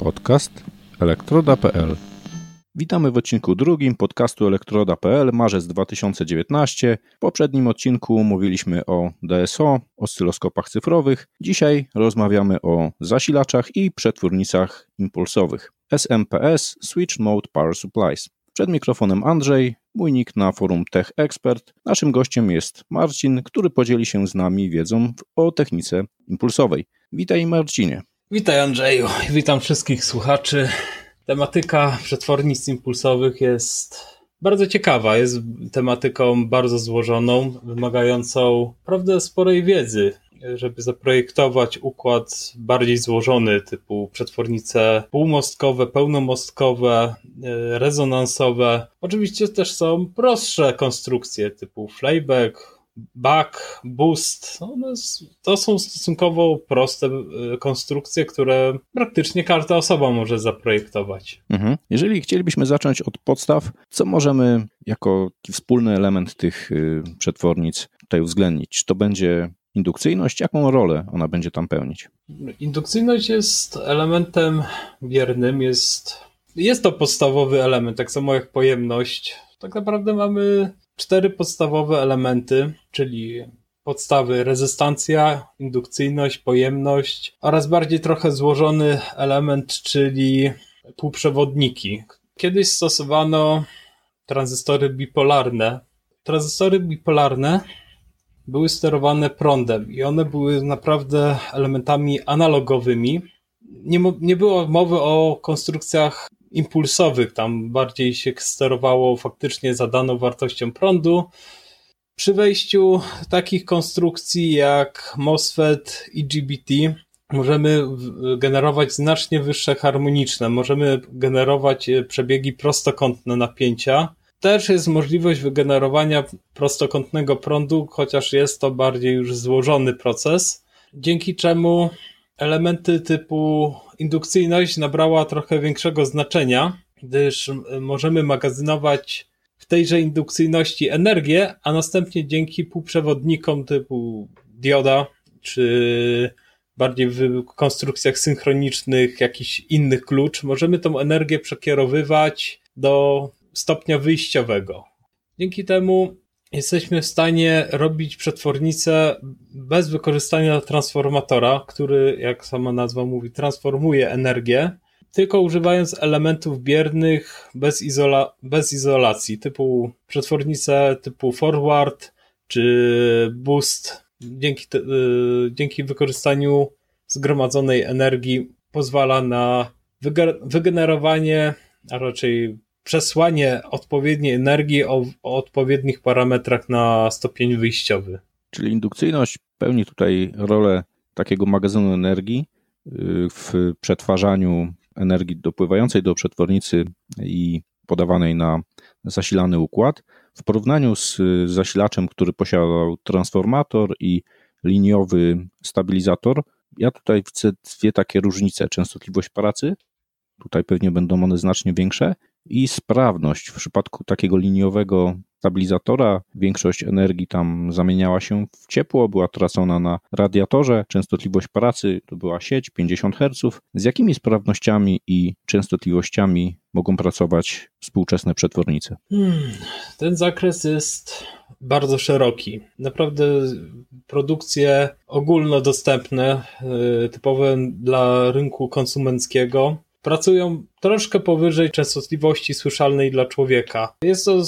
Podcast elektroda.pl Witamy w odcinku drugim podcastu elektroda.pl, marzec 2019. W poprzednim odcinku mówiliśmy o DSO, oscyloskopach cyfrowych. Dzisiaj rozmawiamy o zasilaczach i przetwórnicach impulsowych. SMPS Switch Mode Power Supplies. Przed mikrofonem Andrzej, mój nick na forum Tech Expert. Naszym gościem jest Marcin, który podzieli się z nami wiedzą o technice impulsowej. Witaj Marcinie. Witaj Andrzeju, witam wszystkich słuchaczy. Tematyka przetwornic impulsowych jest bardzo ciekawa, jest tematyką bardzo złożoną, wymagającą naprawdę sporej wiedzy, żeby zaprojektować układ bardziej złożony, typu przetwornice półmostkowe, pełnomostkowe, rezonansowe. Oczywiście też są prostsze konstrukcje typu flyback, back, boost. to są stosunkowo proste e, konstrukcje, które praktycznie każda osoba może zaprojektować. Mhm. Jeżeli chcielibyśmy zacząć od podstaw, co możemy jako wspólny element tych y, przetwornic tutaj uwzględnić? Czy to będzie indukcyjność? Jaką rolę ona będzie tam pełnić? Indukcyjność jest elementem biernym, jest, jest to podstawowy element, tak samo jak pojemność. Tak naprawdę mamy cztery podstawowe elementy, czyli podstawy rezystancja, indukcyjność, pojemność oraz bardziej trochę złożony element, czyli półprzewodniki. Kiedyś stosowano tranzystory bipolarne. Tranzystory bipolarne były sterowane prądem i one były naprawdę elementami analogowymi. Nie, nie było mowy o konstrukcjach impulsowych, tam bardziej się sterowało faktycznie zadaną wartością prądu. Przy wejściu takich konstrukcji jak MOSFET i GBT możemy generować znacznie wyższe harmoniczne, możemy generować e, przebiegi prostokątne napięcia. Też jest możliwość wygenerowania prostokątnego prądu, chociaż jest to bardziej już złożony proces, dzięki czemu elementy typu indukcyjność nabrała trochę większego znaczenia, gdyż możemy magazynować w tejże indukcyjności energię, a następnie dzięki półprzewodnikom typu dioda, czy bardziej w konstrukcjach synchronicznych jakiś inny klucz, możemy tą energię przekierowywać do stopnia wyjściowego. Dzięki temu jesteśmy w stanie robić przetwornicę bez wykorzystania transformatora, który, jak sama nazwa mówi, transformuje energię, tylko używając elementów biernych bez, izola bez izolacji, typu przetwornice typu forward czy boost. Dzięki, yy, dzięki wykorzystaniu zgromadzonej energii pozwala na wygenerowanie, a raczej przesłanie odpowiedniej energii o, o odpowiednich parametrach na stopień wyjściowy. Czyli indukcyjność pełni tutaj rolę takiego magazynu energii y, w przetwarzaniu energii dopływającej do przetwornicy i podawanej na zasilany układ. W porównaniu z zasilaczem, który posiadał transformator i liniowy stabilizator, ja tutaj widzę dwie takie różnice. Częstotliwość pracy, tutaj pewnie będą one znacznie większe, i sprawność. W przypadku takiego liniowego stabilizatora większość energii tam zamieniała się w ciepło, była tracona na radiatorze, częstotliwość pracy to była sieć 50 Hz. Z jakimi sprawnościami i częstotliwościami mogą pracować współczesne przetwornice? Hmm, ten zakres jest bardzo szeroki. Naprawdę produkcje ogólnodostępne, y, typowe dla rynku konsumenckiego, pracują troszkę powyżej częstotliwości słyszalnej dla człowieka. Jest to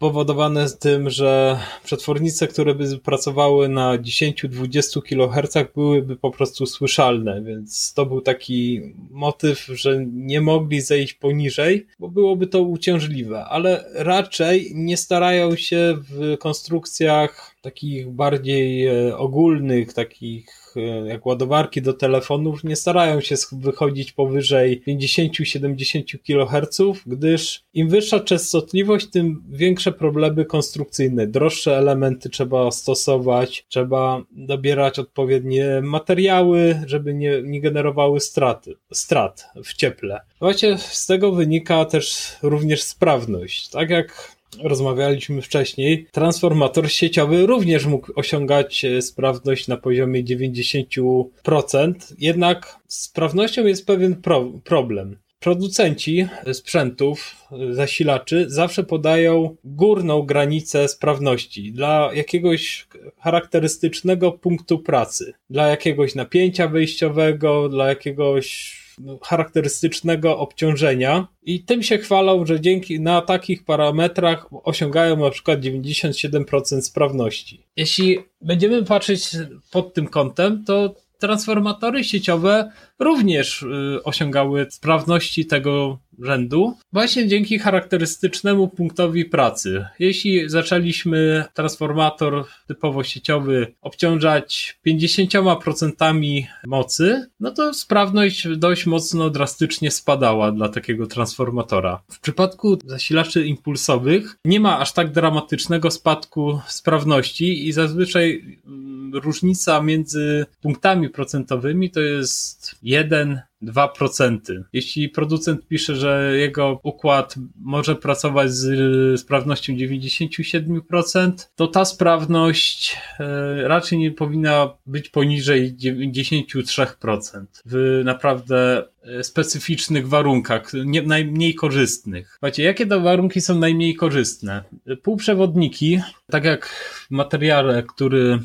spowodowane tym, że przetwornice, które by pracowały na 10-20 kHz byłyby po prostu słyszalne, więc to był taki motyw, że nie mogli zejść poniżej, bo byłoby to uciążliwe, ale raczej nie starają się w konstrukcjach takich bardziej e, ogólnych, takich jak ładowarki do telefonów nie starają się wychodzić powyżej 50-70 kHz, gdyż im wyższa częstotliwość, tym większe problemy konstrukcyjne. Droższe elementy trzeba stosować, trzeba dobierać odpowiednie materiały, żeby nie, nie generowały straty, strat w cieple. Właśnie z tego wynika też również sprawność. Tak jak rozmawialiśmy wcześniej, transformator sieciowy również mógł osiągać e, sprawność na poziomie 90%, jednak z sprawnością jest pewien pro problem. Producenci sprzętów, zasilaczy zawsze podają górną granicę sprawności dla jakiegoś charakterystycznego punktu pracy, dla jakiegoś napięcia wejściowego, dla jakiegoś charakterystycznego obciążenia i tym się chwalą, że dzięki na takich parametrach osiągają na przykład 97% sprawności. Jeśli będziemy patrzeć pod tym kątem, to transformatory sieciowe również y, osiągały sprawności tego rzędu, właśnie dzięki charakterystycznemu punktowi pracy. Jeśli zaczęliśmy transformator typowo sieciowy obciążać 50% mocy, no to sprawność dość mocno drastycznie spadała dla takiego transformatora. W przypadku zasilaczy impulsowych nie ma aż tak dramatycznego spadku sprawności i zazwyczaj mm, różnica między punktami procentowymi to jest 1 2%. Jeśli producent pisze, że jego układ może pracować z sprawnością 97%, to ta sprawność e, raczej nie powinna być poniżej 93% w naprawdę e, specyficznych warunkach, nie, najmniej korzystnych. Słuchajcie, jakie to warunki są najmniej korzystne? Półprzewodniki, tak jak w materiale, który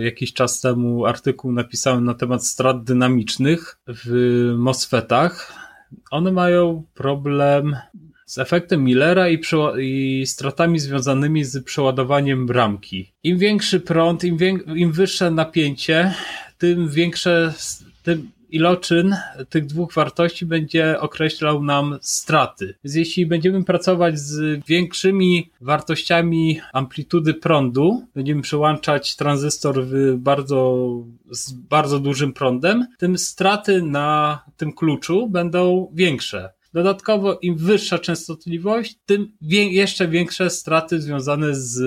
jakiś czas temu artykuł napisałem na temat strat dynamicznych w MOSFETach. One mają problem z efektem Millera i, i, stratami związanymi z przeładowaniem bramki. Im większy prąd, im, im wyższe napięcie, tym większe, tym iloczyn tych dwóch wartości będzie określał nam straty. Więc jeśli będziemy pracować z większymi wartościami amplitudy prądu, będziemy przełączać tranzystor w bardzo, z bardzo dużym prądem, tym straty na tym kluczu będą większe. Dodatkowo im wyższa częstotliwość, tym wie jeszcze większe straty związane z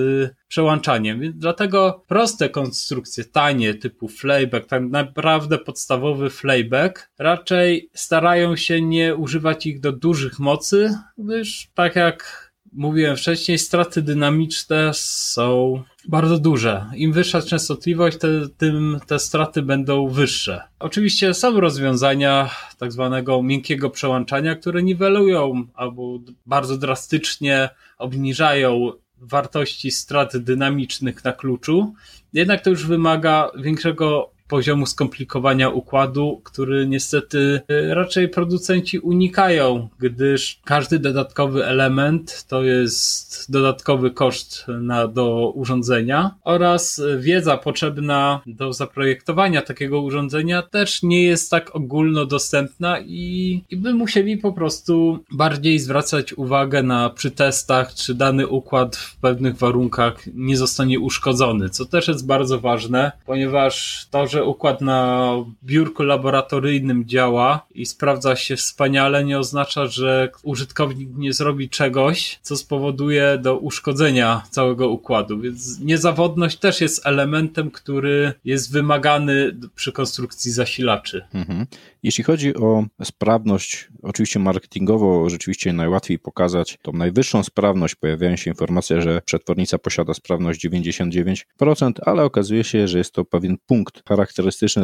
przełączaniem. Więc dlatego proste konstrukcje, tanie, typu flayback, tak naprawdę podstawowy flayback, raczej starają się nie używać ich do dużych mocy, gdyż tak jak mówiłem wcześniej, straty dynamiczne są bardzo duże. Im wyższa częstotliwość, te, tym te straty będą wyższe. Oczywiście są rozwiązania tak zwanego miękkiego przełączania, które niwelują albo bardzo drastycznie obniżają wartości strat dynamicznych na kluczu. Jednak to już wymaga większego poziomu skomplikowania układu, który niestety y, raczej producenci unikają, gdyż każdy dodatkowy element to jest dodatkowy koszt na, do urządzenia oraz wiedza potrzebna do zaprojektowania takiego urządzenia też nie jest tak ogólnodostępna i, i by musieli po prostu bardziej zwracać uwagę na przy testach, czy dany układ w pewnych warunkach nie zostanie uszkodzony, co też jest bardzo ważne, ponieważ to, że układ na biurku laboratoryjnym działa i sprawdza się wspaniale, nie oznacza, że użytkownik nie zrobi czegoś, co spowoduje do uszkodzenia całego układu. Więc niezawodność też jest elementem, który jest wymagany przy konstrukcji zasilaczy. Mhm. Jeśli chodzi o sprawność, oczywiście marketingowo rzeczywiście najłatwiej pokazać tą najwyższą sprawność. Pojawiają się informacje, że przetwornica posiada sprawność 99%, ale okazuje się, że jest to pewien punkt charakterystyczny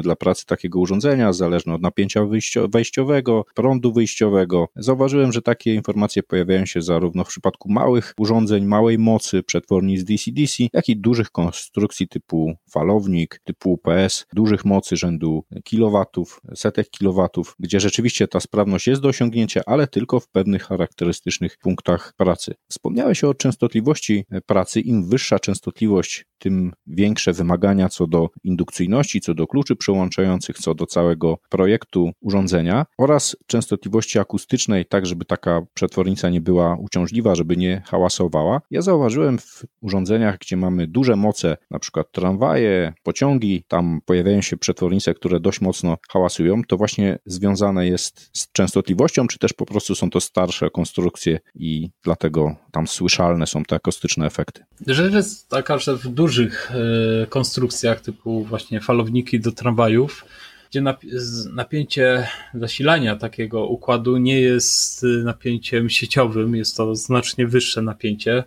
dla pracy takiego urządzenia, zależny od napięcia wejściowego, prądu wyjściowego. Zauważyłem, że takie informacje pojawiają się zarówno w przypadku małych urządzeń, małej mocy, przetwornic DC-DC, jak i dużych konstrukcji typu falownik, typu UPS, dużych mocy rzędu kilowatów, setek kilowatów gdzie rzeczywiście ta sprawność jest do osiągnięcia, ale tylko w pewnych charakterystycznych punktach pracy. Wspomniałeś o częstotliwości pracy. Im wyższa częstotliwość, tym większe wymagania co do indukcyjności, co do kluczy przełączających, co do całego projektu urządzenia oraz częstotliwości akustycznej, tak żeby taka przetwornica nie była uciążliwa, żeby nie hałasowała. Ja zauważyłem w urządzeniach, gdzie mamy duże moce, na przykład tramwaje, pociągi, tam pojawiają się przetwornice, które dość mocno hałasują, to właśnie związane jest z częstotliwością, czy też po prostu są to starsze konstrukcje i dlatego tam słyszalne są te akustyczne efekty? Rzecz jest taka, że w dużych e, konstrukcjach typu właśnie do tramwajów gdzie napięcie zasilania takiego układu nie jest napięciem sieciowym, jest to znacznie wyższe napięcie.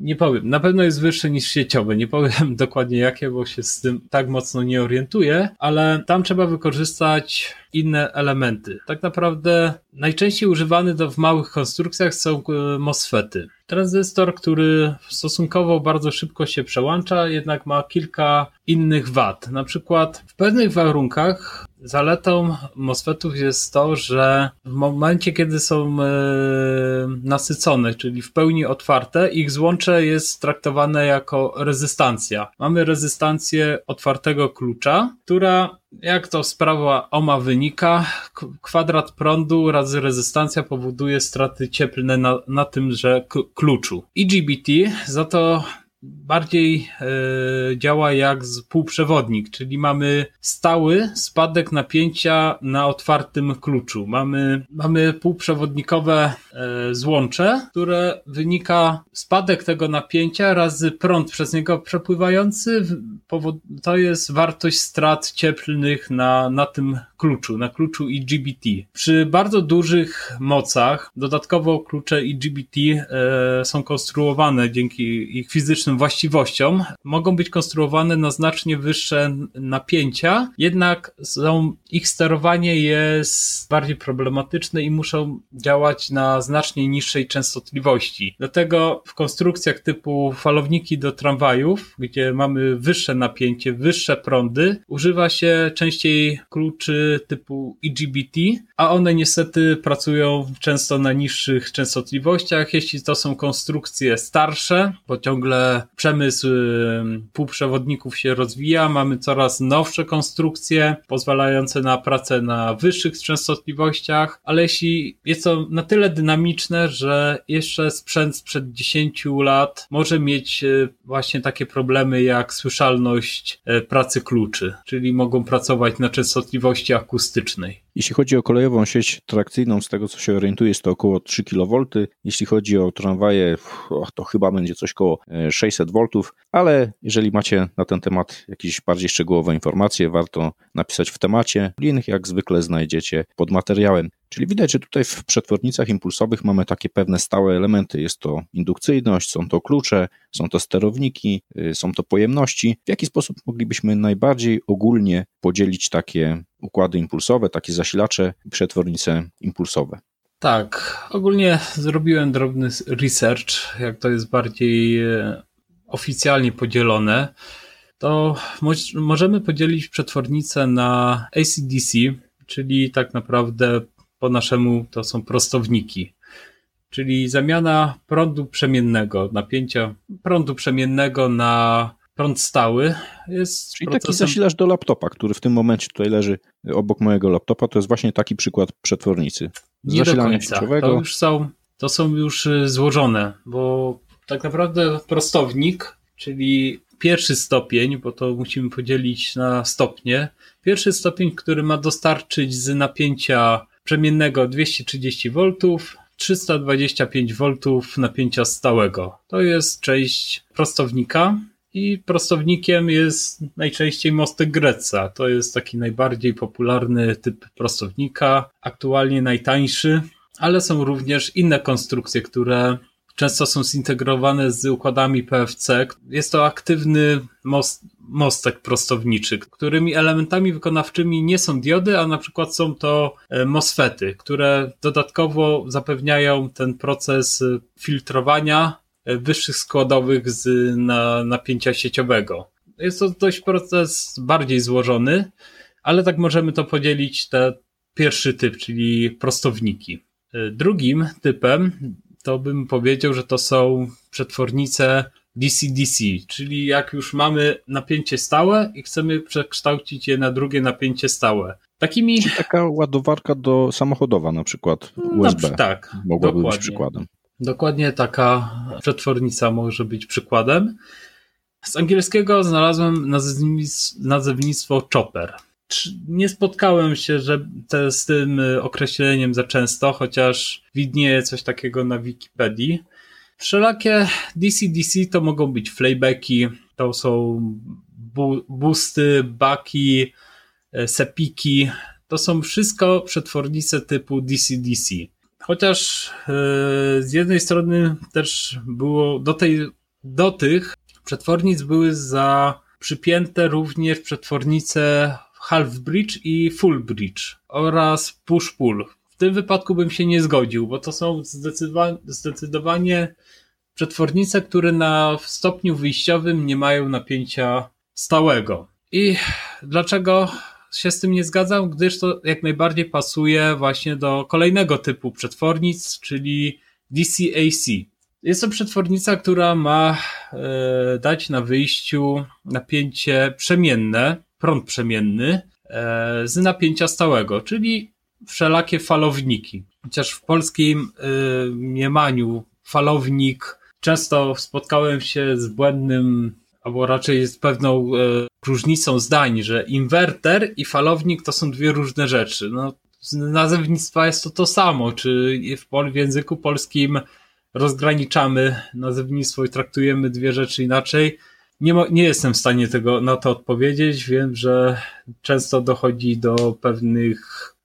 Nie powiem, na pewno jest wyższe niż sieciowe. Nie powiem dokładnie jakie, bo się z tym tak mocno nie orientuję, ale tam trzeba wykorzystać inne elementy. Tak naprawdę najczęściej używany do, w małych konstrukcjach są e, MOSFETy. Tranzystor, który stosunkowo bardzo szybko się przełącza, jednak ma kilka innych wad. Na przykład w pewnych warunkach zaletą MOSFETów jest to, że w momencie, kiedy są e, nasycone, czyli w pełni otwarte, ich złącze jest traktowane jako rezystancja. Mamy rezystancję otwartego klucza, która jak to sprawa OMA wynika, kwadrat prądu razy rezystancja powoduje straty cieplne na, na tymże kluczu. IGBT za to bardziej e, działa jak półprzewodnik, czyli mamy stały spadek napięcia na otwartym kluczu. Mamy, mamy półprzewodnikowe e, złącze, które wynika spadek tego napięcia razy prąd przez niego przepływający, to jest wartość strat cieplnych na, na tym kluczu, na kluczu IGBT. Przy bardzo dużych mocach, dodatkowo klucze IGBT e, są konstruowane dzięki ich fizycznym właściwościom, mogą być konstruowane na znacznie wyższe napięcia, jednak są, ich sterowanie jest bardziej problematyczne i muszą działać na znacznie niższej częstotliwości. Dlatego w konstrukcjach typu falowniki do tramwajów, gdzie mamy wyższe napięcie, wyższe prądy, używa się częściej kluczy typu EGBT, a one niestety pracują często na niższych częstotliwościach, jeśli to są konstrukcje starsze, bo ciągle przemysł półprzewodników się rozwija, mamy coraz nowsze konstrukcje pozwalające na pracę na wyższych częstotliwościach, ale jeśli jest to na tyle dynamiczne, że jeszcze sprzęt sprzed 10 lat może mieć e, właśnie takie problemy jak słyszalność e, pracy kluczy, czyli mogą pracować na częstotliwości akustycznej. Jeśli chodzi o kolejową sieć trakcyjną, z tego co się orientuję, jest to około 3 kV. Jeśli chodzi o tramwaje, to chyba będzie coś około 600 V, ale jeżeli macie na ten temat jakieś bardziej szczegółowe informacje, warto napisać w temacie. Link jak zwykle znajdziecie pod materiałem. Czyli widać, że tutaj w przetwornicach impulsowych mamy takie pewne stałe elementy. Jest to indukcyjność, są to klucze, są to sterowniki, y, są to pojemności. W jaki sposób moglibyśmy najbardziej ogólnie podzielić takie układy impulsowe, takie zasilacze przetwornice impulsowe? Tak, ogólnie zrobiłem drobny research, jak to jest bardziej e, oficjalnie podzielone. To możemy podzielić przetwornicę na ACDC, czyli tak naprawdę po naszemu to są prostowniki, czyli zamiana prądu przemiennego, napięcia prądu przemiennego na prąd stały jest. Czyli procesem... taki zasilacz do laptopa, który w tym momencie tutaj leży obok mojego laptopa, to jest właśnie taki przykład przetwornicy. Nie do końca. To już są, to są już y, złożone, bo tak naprawdę prostownik, czyli pierwszy stopień, bo to musimy podzielić na stopnie. Pierwszy stopień, który ma dostarczyć z napięcia przemiennego 230 V, 325 V napięcia stałego. To jest część prostownika i prostownikiem jest najczęściej mostek Greca. To jest taki najbardziej popularny typ prostownika, aktualnie najtańszy, ale są również inne konstrukcje, które często są zintegrowane z układami PFC. Jest to aktywny most, mostek prostowniczy, którymi elementami wykonawczymi nie są diody, a na przykład są to e, MOSFETy, które dodatkowo zapewniają ten proces e, filtrowania e, wyższych składowych z na, napięcia sieciowego. Jest to dość proces bardziej złożony, ale tak możemy to podzielić na pierwszy typ, czyli prostowniki. Drugim typem to bym powiedział, że to są przetwornice DC-DC, czyli jak już mamy napięcie stałe i chcemy przekształcić je na drugie napięcie stałe. Takimi... Czyli taka ładowarka do samochodowa na przykład USB. No, tak, mogłaby dokładnie. być przykładem. Dokładnie taka przetwornica może być przykładem. Z angielskiego znalazłem nazewnictwo chopper nie spotkałem się że te, z tym y, określeniem za często, chociaż widnieje coś takiego na Wikipedii. Wszelakie DC-DC to mogą być flaybacki, to są bu boosty, baki, e, sepiki. To są wszystko przetwornice typu DC-DC. Chociaż e, z jednej strony też było do, tej, do tych przetwornic były za przypięte również przetwornice half bridge i full bridge oraz push pull. W tym wypadku bym się nie zgodził, bo to są zdecydowanie przetwornice, które na stopniu wyjściowym nie mają napięcia stałego. I dlaczego się z tym nie zgadzam? Gdyż to jak najbardziej pasuje właśnie do kolejnego typu przetwornic, czyli DC-AC. Jest to przetwornica, która ma e, dać na wyjściu napięcie przemienne, prąd przemienny e, z napięcia stałego, czyli wszelakie falowniki. Chociaż w polskim e, mniemaniu falownik często spotkałem się z błędnym, albo raczej z pewną różnicą zdań, że inwerter i falownik to są dwie różne rzeczy. No, z nazewnictwa jest to to samo, czy w, w języku polskim rozgraniczamy nazewnictwo i traktujemy dwie rzeczy inaczej. Nie, nie jestem w stanie tego na to odpowiedzieć. Wiem, że często dochodzi do pewnych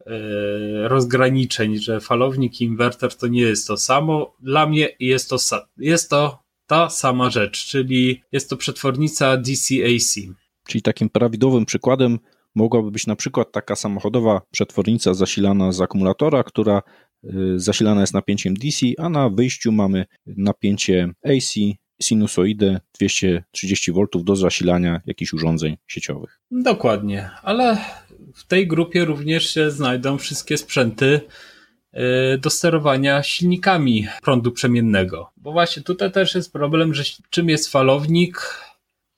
e, rozgraniczeń, że falownik i inwerter to nie jest to samo. Dla mnie jest to, jest to ta sama rzecz, czyli jest to przetwornica DC-AC. Czyli takim prawidłowym przykładem mogłaby być na przykład taka samochodowa przetwornica zasilana z akumulatora, która Y, zasilana jest napięciem DC, a na wyjściu mamy napięcie AC, sinusoidę 230 V do zasilania jakichś urządzeń sieciowych. Dokładnie, ale w tej grupie również się znajdą wszystkie sprzęty y, do sterowania silnikami prądu przemiennego. Bo właśnie tutaj też jest problem, że czym jest falownik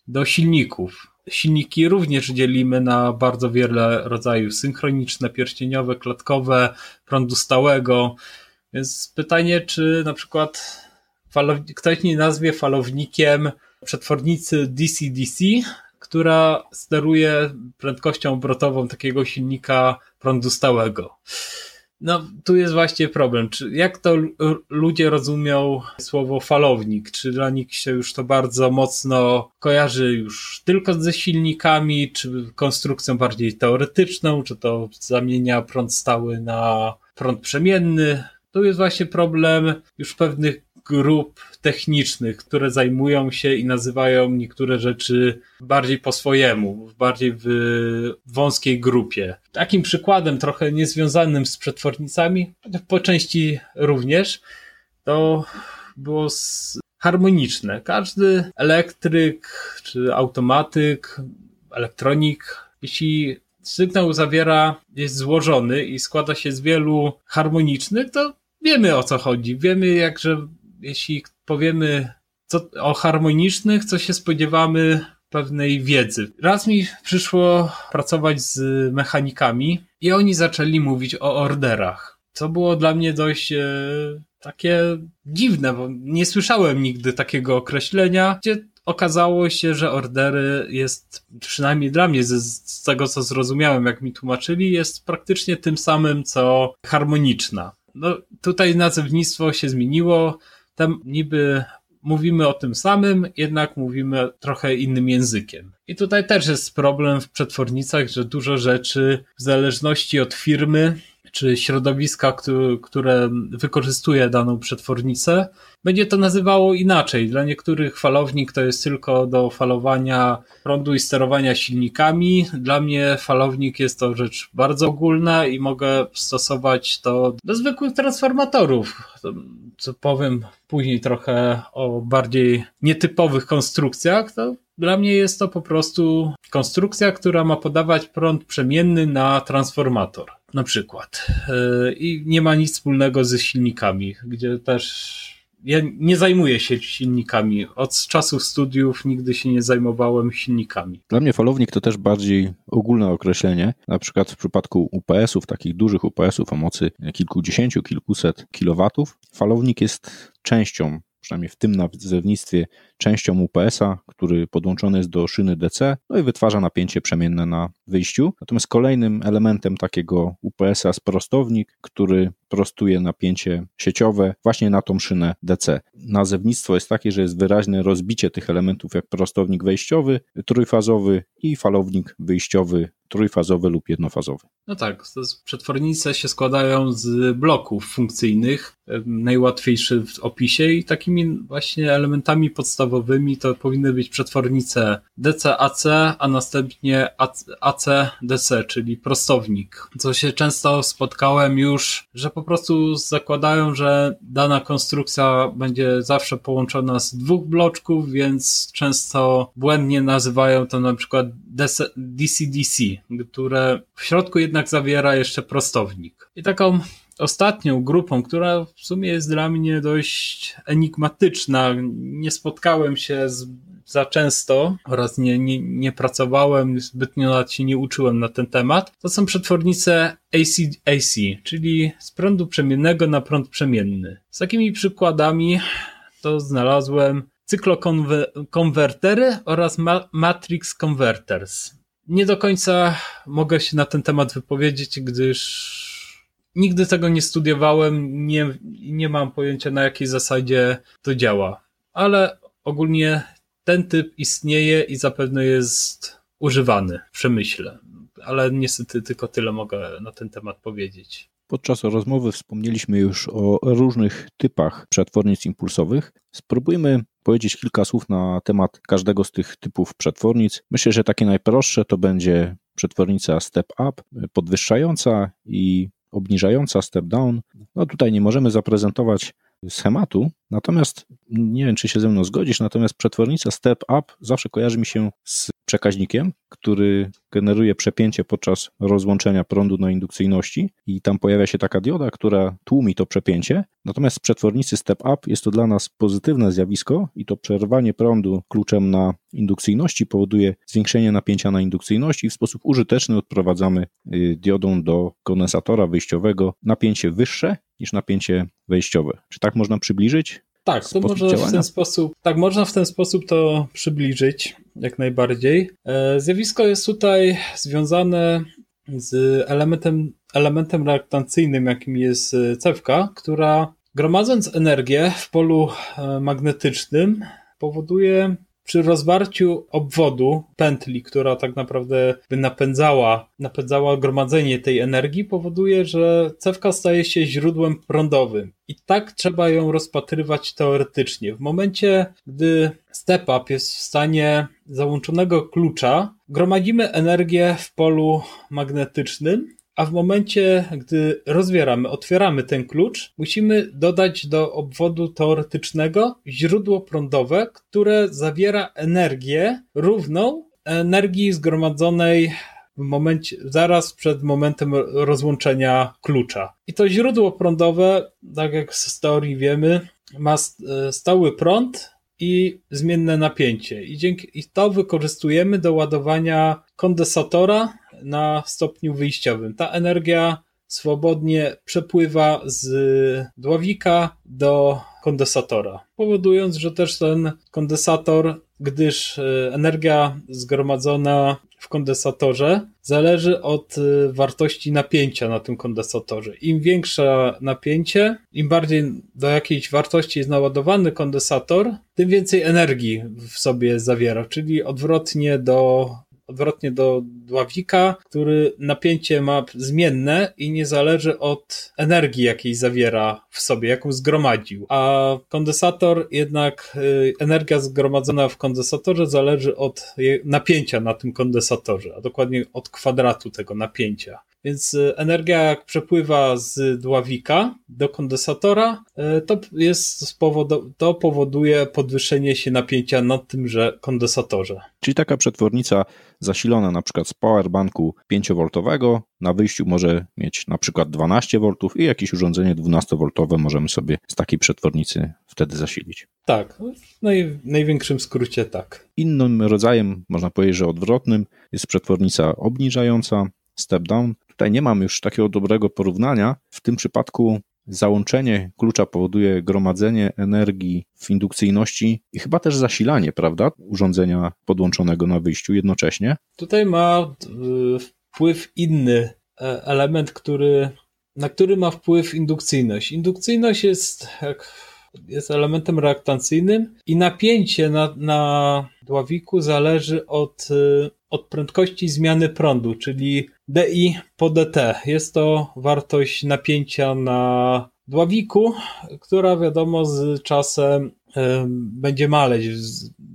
do silników. Silniki również dzielimy na bardzo wiele rodzajów synchroniczne, pierścieniowe, klatkowe, prądu stałego. Więc pytanie, czy na przykład ktoś nie nazwie falownikiem przetwornicy DC-DC, która steruje prędkością obrotową takiego silnika prądu stałego. No, tu jest właśnie problem. Czy, jak to ludzie rozumią słowo falownik? Czy dla nich się już to bardzo mocno kojarzy już tylko ze silnikami, czy konstrukcją bardziej teoretyczną, czy to zamienia prąd stały na prąd przemienny? Tu jest właśnie problem już pewnych grup technicznych, które zajmują się i nazywają niektóre rzeczy bardziej po swojemu, bardziej w wąskiej grupie. Takim przykładem, trochę niezwiązanym z przetwornicami, po części również, to było harmoniczne. Każdy elektryk czy automatyk, elektronik, jeśli sygnał zawiera, jest złożony i składa się z wielu harmonicznych, to wiemy o co chodzi. Wiemy, jak, że jeśli powiemy co, o harmonicznych, co się spodziewamy pewnej wiedzy. Raz mi przyszło pracować z mechanikami i oni zaczęli mówić o orderach, co było dla mnie dość e, takie dziwne, bo nie słyszałem nigdy takiego określenia, gdzie okazało się, że ordery jest, przynajmniej dla mnie, z, z tego co zrozumiałem, jak mi tłumaczyli, jest praktycznie tym samym co harmoniczna. No, tutaj nazewnictwo się zmieniło, tam niby mówimy o tym samym, jednak mówimy trochę innym językiem. I tutaj też jest problem w przetwornicach, że dużo rzeczy w zależności od firmy czy środowiska, które wykorzystuje daną przetwornicę, będzie to nazywało inaczej. Dla niektórych falownik to jest tylko do falowania prądu i sterowania silnikami. Dla mnie falownik jest to rzecz bardzo ogólna i mogę stosować to do zwykłych transformatorów. Co powiem później trochę o bardziej nietypowych konstrukcjach, to dla mnie jest to po prostu konstrukcja, która ma podawać prąd przemienny na transformator na przykład. E, I nie ma nic wspólnego ze silnikami, gdzie też ja nie zajmuję się silnikami. Od czasów studiów nigdy się nie zajmowałem silnikami. Dla mnie falownik to też bardziej ogólne określenie. Na przykład w przypadku UPS-ów, takich dużych UPS-ów o mocy kilkudziesięciu, kilkuset kilowatów, falownik jest częścią przynajmniej w tym nazewnictwie, częścią UPS-a, który podłączony jest do szyny DC, no i wytwarza napięcie przemienne na wyjściu. Natomiast kolejnym elementem takiego UPS-a jest prostownik, który prostuje napięcie sieciowe właśnie na tą szynę DC. Nazewnictwo jest takie, że jest wyraźne rozbicie tych elementów jak prostownik wejściowy, trójfazowy i falownik wyjściowy trójfazowy lub jednofazowy. No tak, przetwornice się składają z bloków funkcyjnych, najłatwiejszy w opisie i takimi właśnie elementami podstawowymi to powinny być przetwornice DC-AC, a następnie AC-DC, czyli prostownik. Co się często spotkałem już, że po prostu zakładają, że dana konstrukcja będzie zawsze połączona z dwóch bloczków, więc często błędnie nazywają to na przykład DC-DC, które w środku jednak zawiera jeszcze prostownik. I taką ostatnią grupą, która w sumie jest dla mnie dość enigmatyczna, nie spotkałem się z, za często oraz nie, nie, nie pracowałem, zbytnio nawet się nie uczyłem na ten temat, to są przetwornice AC-AC, czyli z prądu przemiennego na prąd przemienny. Z takimi przykładami to znalazłem cyklokonwertery oraz ma matrix converters. Nie do końca mogę się na ten temat wypowiedzieć, gdyż nigdy tego nie studiowałem, nie, nie mam pojęcia na jakiej zasadzie to działa. Ale ogólnie ten typ istnieje i zapewne jest używany w przemyśle. Ale niestety tylko tyle mogę na ten temat powiedzieć. Podczas rozmowy wspomnieliśmy już o różnych typach przetwornic impulsowych. Spróbujmy powiedzieć kilka słów na temat każdego z tych typów przetwornic. Myślę, że takie najprostsze to będzie przetwornica step up, podwyższająca i obniżająca step down. No tutaj nie możemy zaprezentować schematu, natomiast nie wiem, czy się ze mną zgodzisz, natomiast przetwornica step up zawsze kojarzy mi się z przekaźnikiem, który generuje przepięcie podczas rozłączenia prądu na indukcyjności i tam pojawia się taka dioda, która tłumi to przepięcie. Natomiast z przetwornicy step up jest to dla nas pozytywne zjawisko i to przerwanie prądu kluczem na indukcyjności powoduje zwiększenie napięcia na indukcyjności i w sposób użyteczny odprowadzamy y, diodą do kondensatora wyjściowego napięcie wyższe niż napięcie wejściowe. Czy tak można przybliżyć? Tak, to można w ten sposób, tak, można w ten sposób to przybliżyć, jak najbardziej. E, zjawisko jest tutaj związane z elementem, elementem reaktancyjnym, jakim jest e, cewka, która gromadząc energię w polu e, magnetycznym powoduje przy rozwarciu obwodu pętli, która tak naprawdę by napędzała, napędzała gromadzenie tej energii, powoduje, że cewka staje się źródłem prądowym. I tak trzeba ją rozpatrywać teoretycznie. W momencie, gdy step up jest w stanie załączonego klucza, gromadzimy energię w polu magnetycznym, a w momencie, gdy rozwieramy, otwieramy ten klucz, musimy dodać do obwodu teoretycznego źródło prądowe, które zawiera energię równą energii zgromadzonej w momencie, zaraz przed momentem rozłączenia klucza. I to źródło prądowe, tak jak z teorii wiemy, ma stały prąd i zmienne napięcie. I, dzięki, I to wykorzystujemy do ładowania kondensatora na stopniu wyjściowym. Ta energia swobodnie przepływa z dławika do kondensatora, powodując, że też ten kondensator, gdyż e, energia zgromadzona w kondensatorze zależy od e, wartości napięcia na tym kondensatorze. Im większe napięcie, im bardziej do jakiejś wartości jest naładowany kondensator, tym więcej energii w sobie zawiera, czyli odwrotnie do odwrotnie do dławika, który napięcie ma zmienne i nie zależy od energii, jakiej zawiera w sobie, jaką zgromadził. A kondensator jednak, y, energia zgromadzona w kondensatorze zależy od napięcia na tym kondensatorze, a dokładnie od kwadratu tego napięcia. Więc y, energia jak przepływa z dławika do kondensatora, y, to, jest to powoduje podwyższenie się napięcia na tymże kondensatorze. Czyli taka przetwornica zasilona na przykład z powerbanku 5V, na wyjściu może mieć na przykład 12V i jakieś urządzenie 12V możemy sobie z takiej przetwornicy wtedy zasilić. Tak, w naj, największym skrócie tak. Innym rodzajem, można powiedzieć, że odwrotnym, jest przetwornica obniżająca, step down. Tutaj nie mam już takiego dobrego porównania. W tym przypadku załączenie klucza powoduje gromadzenie energii w indukcyjności i chyba też zasilanie, prawda, urządzenia podłączonego na wyjściu jednocześnie. Tutaj ma y, wpływ inny e, element, który na który ma wpływ indukcyjność. Indukcyjność jest, jest elementem reaktancyjnym i napięcie na, na dławiku zależy od, y, od prędkości zmiany prądu, czyli dI po dt. Jest to wartość napięcia na dławiku, która wiadomo z czasem będzie maleć.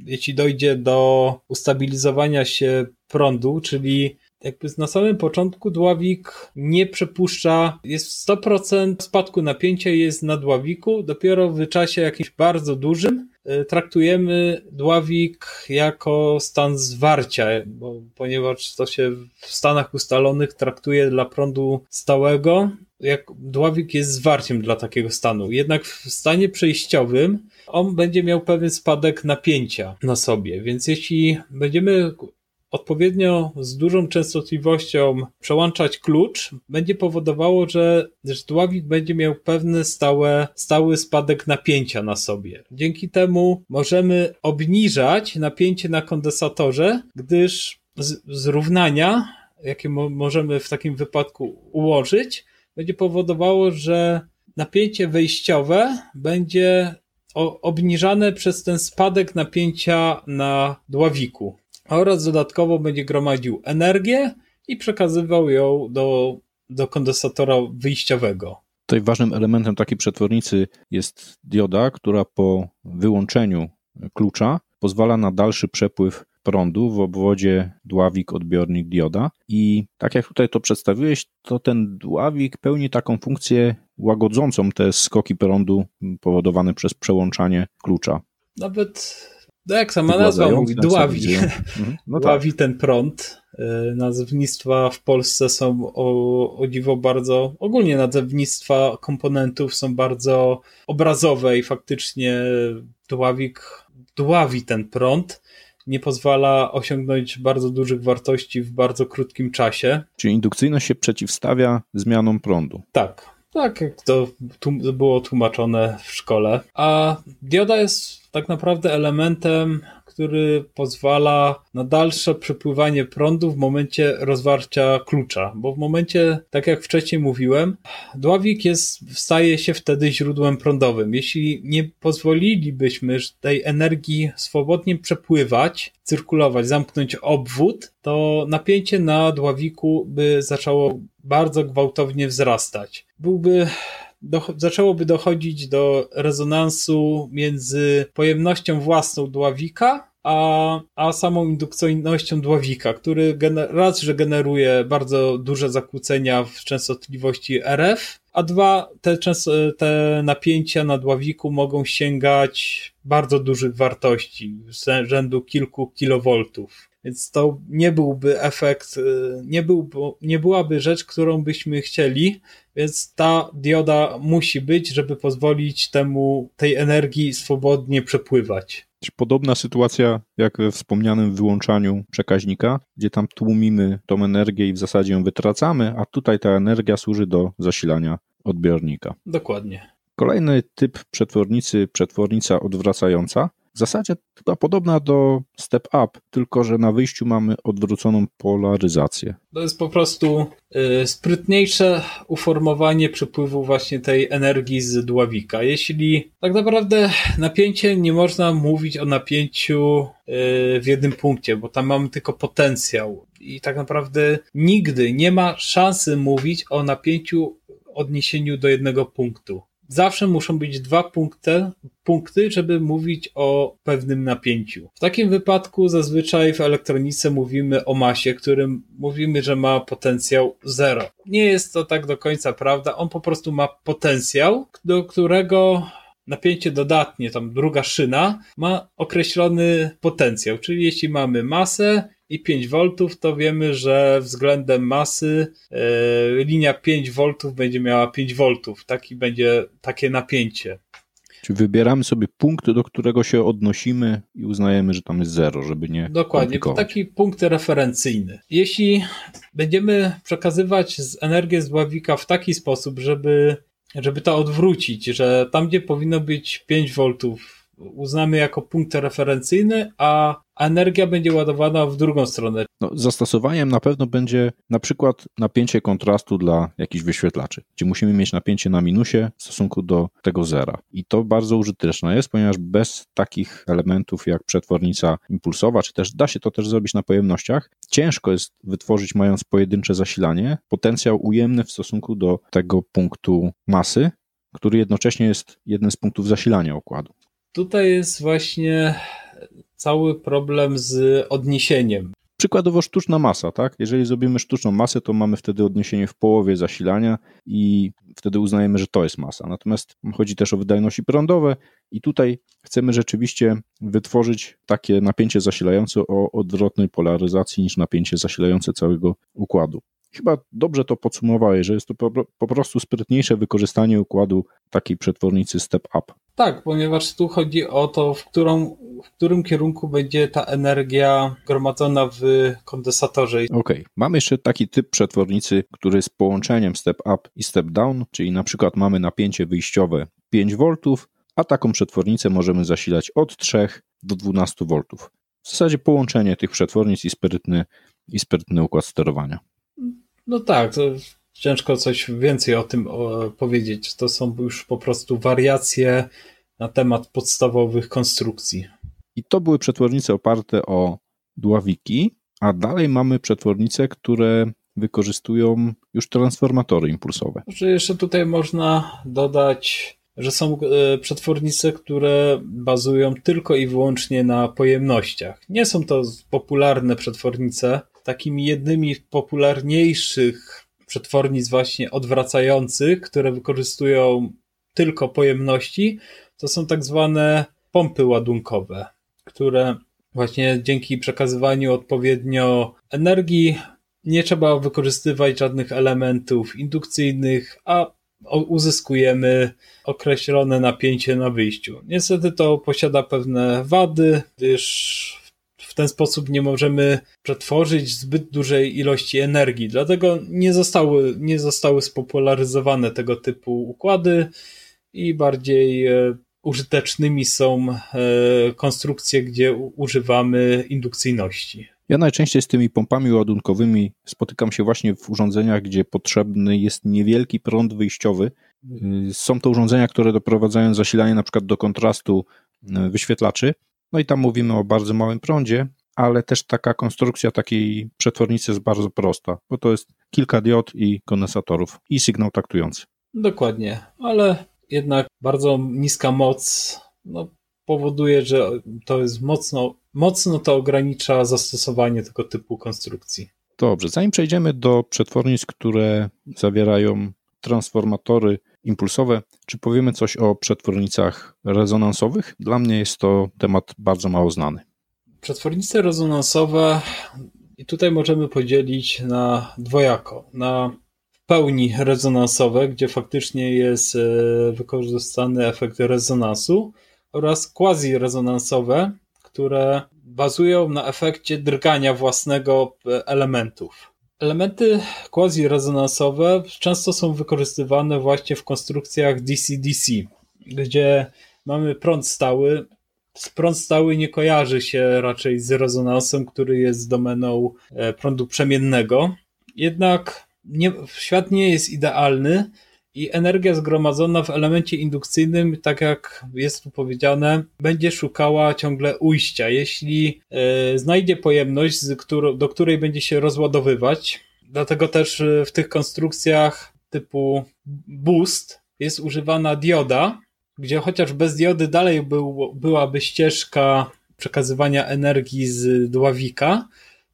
Jeśli dojdzie do ustabilizowania się prądu, czyli jakby na samym początku dławik nie przepuszcza, jest 100% spadku napięcia jest na dławiku, dopiero w czasie jakimś bardzo dużym e, traktujemy dławik jako stan zwarcia, bo, ponieważ to się w stanach ustalonych traktuje dla prądu stałego, jak dławik jest zwarciem dla takiego stanu. Jednak w stanie przejściowym on będzie miał pewien spadek napięcia na sobie, więc jeśli będziemy odpowiednio z dużą częstotliwością przełączać klucz, będzie powodowało, że, dławik będzie miał pewny stałe, stały spadek napięcia na sobie. Dzięki temu możemy obniżać napięcie na kondensatorze, gdyż z, zrównania, jakie mo możemy w takim wypadku ułożyć, będzie powodowało, że napięcie wejściowe będzie obniżane przez ten spadek napięcia na dławiku oraz dodatkowo będzie gromadził energię i przekazywał ją do, do kondensatora wyjściowego. Tutaj ważnym elementem takiej przetwornicy jest dioda, która po wyłączeniu klucza pozwala na dalszy przepływ prądu w obwodzie dławik, odbiornik, dioda. I tak jak tutaj to przedstawiłeś, to ten dławik pełni taką funkcję łagodzącą te skoki prądu powodowane przez przełączanie klucza. Nawet no jak sama nazwa mówi, dławi. Mhm. No dławi tak. ten prąd. E, nazewnictwa w Polsce są o, o dziwo bardzo, ogólnie nazewnictwa komponentów są bardzo obrazowe i faktycznie dławik dławi ten prąd nie pozwala osiągnąć bardzo dużych wartości w bardzo krótkim czasie. Czyli indukcyjność się przeciwstawia zmianom prądu. Tak, tak jak to było tłumaczone w szkole. A dioda jest tak naprawdę elementem, który pozwala na dalsze przepływanie prądu w momencie rozwarcia klucza, bo w momencie, tak jak wcześniej mówiłem, dławik jest, staje się wtedy źródłem prądowym. Jeśli nie pozwolilibyśmy tej energii swobodnie przepływać, cyrkulować, zamknąć obwód, to napięcie na dławiku by zaczęło bardzo gwałtownie wzrastać. Byłby do, zaczęłoby dochodzić do rezonansu między pojemnością własną dławika a, a samą indukcyjnością dławika, który raz, że generuje bardzo duże zakłócenia w częstotliwości RF, a dwa, te, te napięcia na dławiku mogą sięgać bardzo dużych wartości, rzędu kilku kilowoltów. Więc to nie byłby efekt, y, nie, byłby, nie byłaby rzecz, którą byśmy chcieli, więc ta dioda musi być, żeby pozwolić temu, tej energii swobodnie przepływać. Podobna sytuacja jak we wspomnianym wyłączaniu przekaźnika, gdzie tam tłumimy tą energię i w zasadzie ją wytracamy, a tutaj ta energia służy do zasilania odbiornika. Dokładnie. Kolejny typ przetwornicy, przetwornica odwracająca, w zasadzie chyba podobna do step up, tylko że na wyjściu mamy odwróconą polaryzację. To jest po prostu y, sprytniejsze uformowanie przepływu właśnie tej energii z dławika. Jeśli tak naprawdę napięcie nie można mówić o napięciu y, w jednym punkcie, bo tam mamy tylko potencjał i tak naprawdę nigdy nie ma szansy mówić o napięciu odniesieniu do jednego punktu zawsze muszą być dwa punkty, punkty, żeby mówić o pewnym napięciu. W takim wypadku zazwyczaj w elektronice mówimy o masie, którym mówimy, że ma potencjał 0. Nie jest to tak do końca prawda, on po prostu ma potencjał, do którego napięcie dodatnie, tam druga szyna, ma określony potencjał, czyli jeśli mamy masę i 5 V, to wiemy, że względem masy e, linia 5 V będzie miała 5 V. Taki będzie takie napięcie. Czyli wybieramy sobie punkt, do którego się odnosimy i uznajemy, że tam jest zero, żeby nie. Dokładnie, to taki punkt referencyjny. Jeśli będziemy przekazywać energię z dławika w taki sposób, żeby, żeby to odwrócić, że tam, gdzie powinno być 5 V, uznamy jako punkt referencyjny, a a energia będzie ładowana w drugą stronę. No, zastosowaniem na pewno będzie na przykład napięcie kontrastu dla jakichś wyświetlaczy, gdzie musimy mieć napięcie na minusie w stosunku do tego zera. I to bardzo użyteczne jest, ponieważ bez takich elementów jak przetwornica impulsowa, czy też da się to też zrobić na pojemnościach, ciężko jest wytworzyć, mając pojedyncze zasilanie, potencjał ujemny w stosunku do tego punktu masy, który jednocześnie jest jednym z punktów zasilania układu. Tutaj jest właśnie cały problem z odniesieniem. Przykładowo sztuczna masa, tak? Jeżeli zrobimy sztuczną masę, to mamy wtedy odniesienie w połowie zasilania i wtedy uznajemy, że to jest masa. Natomiast chodzi też o wydajności prądowe i tutaj chcemy rzeczywiście wytworzyć takie napięcie zasilające o odwrotnej polaryzacji niż napięcie zasilające całego układu. Chyba dobrze to podsumowałeś, że jest to po, po, prostu sprytniejsze wykorzystanie układu takiej przetwornicy step up. Tak, ponieważ tu chodzi o to, w, którą, w którym kierunku będzie ta energia gromadzona w kondensatorze. Okej, okay. mamy jeszcze taki typ przetwornicy, który jest połączeniem step up i step down, czyli na przykład mamy napięcie wyjściowe 5 V, a taką przetwornicę możemy zasilać od 3 do 12 V. W zasadzie połączenie tych przetwornic i sprytny, i sprytny układ sterowania. No tak, to ciężko coś więcej o tym powiedzieć. To są już po prostu wariacje na temat podstawowych konstrukcji. I to były przetwornice oparte o dławiki, a dalej mamy przetwornice, które wykorzystują już transformatory impulsowe. Że jeszcze tutaj można dodać, że są e, przetwornice, które bazują tylko i wyłącznie na pojemnościach. Nie są to popularne przetwornice, takimi jednymi popularniejszych przetwornic właśnie odwracających, które wykorzystują tylko pojemności, to są tak zwane pompy ładunkowe, które właśnie dzięki przekazywaniu odpowiednio energii nie trzeba wykorzystywać żadnych elementów indukcyjnych, a uzyskujemy określone napięcie na wyjściu. Niestety to posiada pewne wady, gdyż w ten sposób nie możemy przetworzyć zbyt dużej ilości energii. Dlatego nie zostały, nie zostały spopularyzowane tego typu układy i bardziej e, użytecznymi są e, konstrukcje, gdzie używamy indukcyjności. Ja najczęściej z tymi pompami ładunkowymi spotykam się właśnie w urządzeniach, gdzie potrzebny jest niewielki prąd wyjściowy. Y, są to urządzenia, które doprowadzają zasilanie na przykład do kontrastu y, wyświetlaczy, no i tam mówimy o bardzo małym prądzie, ale też taka konstrukcja takiej przetwornicy jest bardzo prosta, bo to jest kilka diod i kondensatorów i sygnał taktujący. Dokładnie, ale jednak bardzo niska moc no, powoduje, że to jest mocno, mocno to ogranicza zastosowanie tego typu konstrukcji. Dobrze, zanim przejdziemy do przetwornic, które zawierają transformatory impulsowe. Czy powiemy coś o przetwornicach rezonansowych? Dla mnie jest to temat bardzo mało znany. Przetwornice rezonansowe i tutaj możemy podzielić na dwojako. Na w pełni rezonansowe, gdzie faktycznie jest e, wykorzystany efekt rezonansu oraz quasi-rezonansowe, które bazują na efekcie drgania własnego e, elementów. Elementy quasi-rezonansowe często są wykorzystywane właśnie w konstrukcjach DC-DC, gdzie mamy prąd stały. Prąd stały nie kojarzy się raczej z rezonansem, który jest domeną e, prądu przemiennego. Jednak nie, świat nie jest idealny i energia zgromadzona w elemencie indukcyjnym, tak jak jest tu powiedziane, będzie szukała ciągle ujścia. Jeśli e, znajdzie pojemność, do której będzie się rozładowywać, dlatego też e, w tych konstrukcjach typu boost jest używana dioda, gdzie chociaż bez diody dalej był, byłaby ścieżka przekazywania energii z dławika,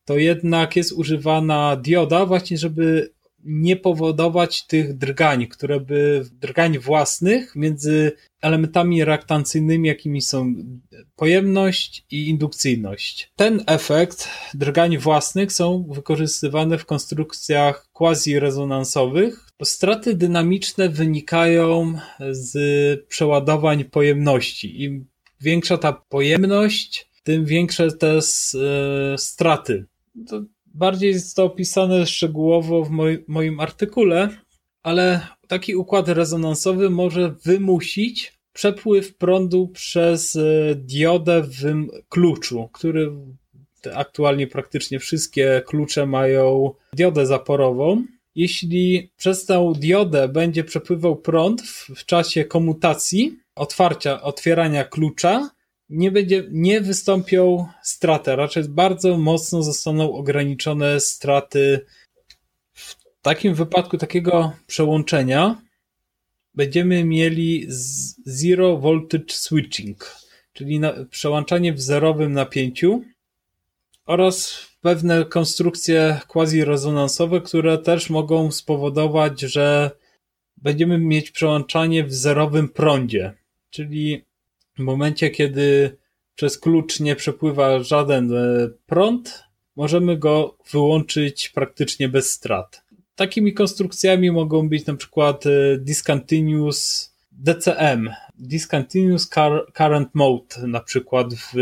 to jednak jest używana dioda właśnie, żeby nie powodować tych drgań, które by, drgań własnych między elementami reaktancyjnymi, jakimi są pojemność i indukcyjność. Ten efekt drgań własnych są wykorzystywane w konstrukcjach quasi-rezonansowych. Straty dynamiczne wynikają z przeładowań pojemności. Im większa ta pojemność, tym większe te straty. To bardziej jest to opisane szczegółowo w moj, moim artykule, ale taki układ rezonansowy może wymusić przepływ prądu przez e, diodę w kluczu, który aktualnie praktycznie wszystkie klucze mają diodę zaporową. Jeśli przez tę diodę będzie przepływał prąd w, w czasie komutacji, otwarcia, otwierania klucza, nie, będzie, nie wystąpią straty, raczej bardzo mocno zostaną ograniczone straty. W takim wypadku takiego przełączenia będziemy mieli zero voltage switching, czyli przełączanie w zerowym napięciu oraz pewne konstrukcje quasi-rezonansowe, które też mogą spowodować, że będziemy mieć przełączanie w zerowym prądzie, czyli w momencie, kiedy przez klucz nie przepływa żaden e, prąd, możemy go wyłączyć praktycznie bez strat. Takimi konstrukcjami mogą być na przykład e, discontinuous DCM, discontinuous current mode na przykład w,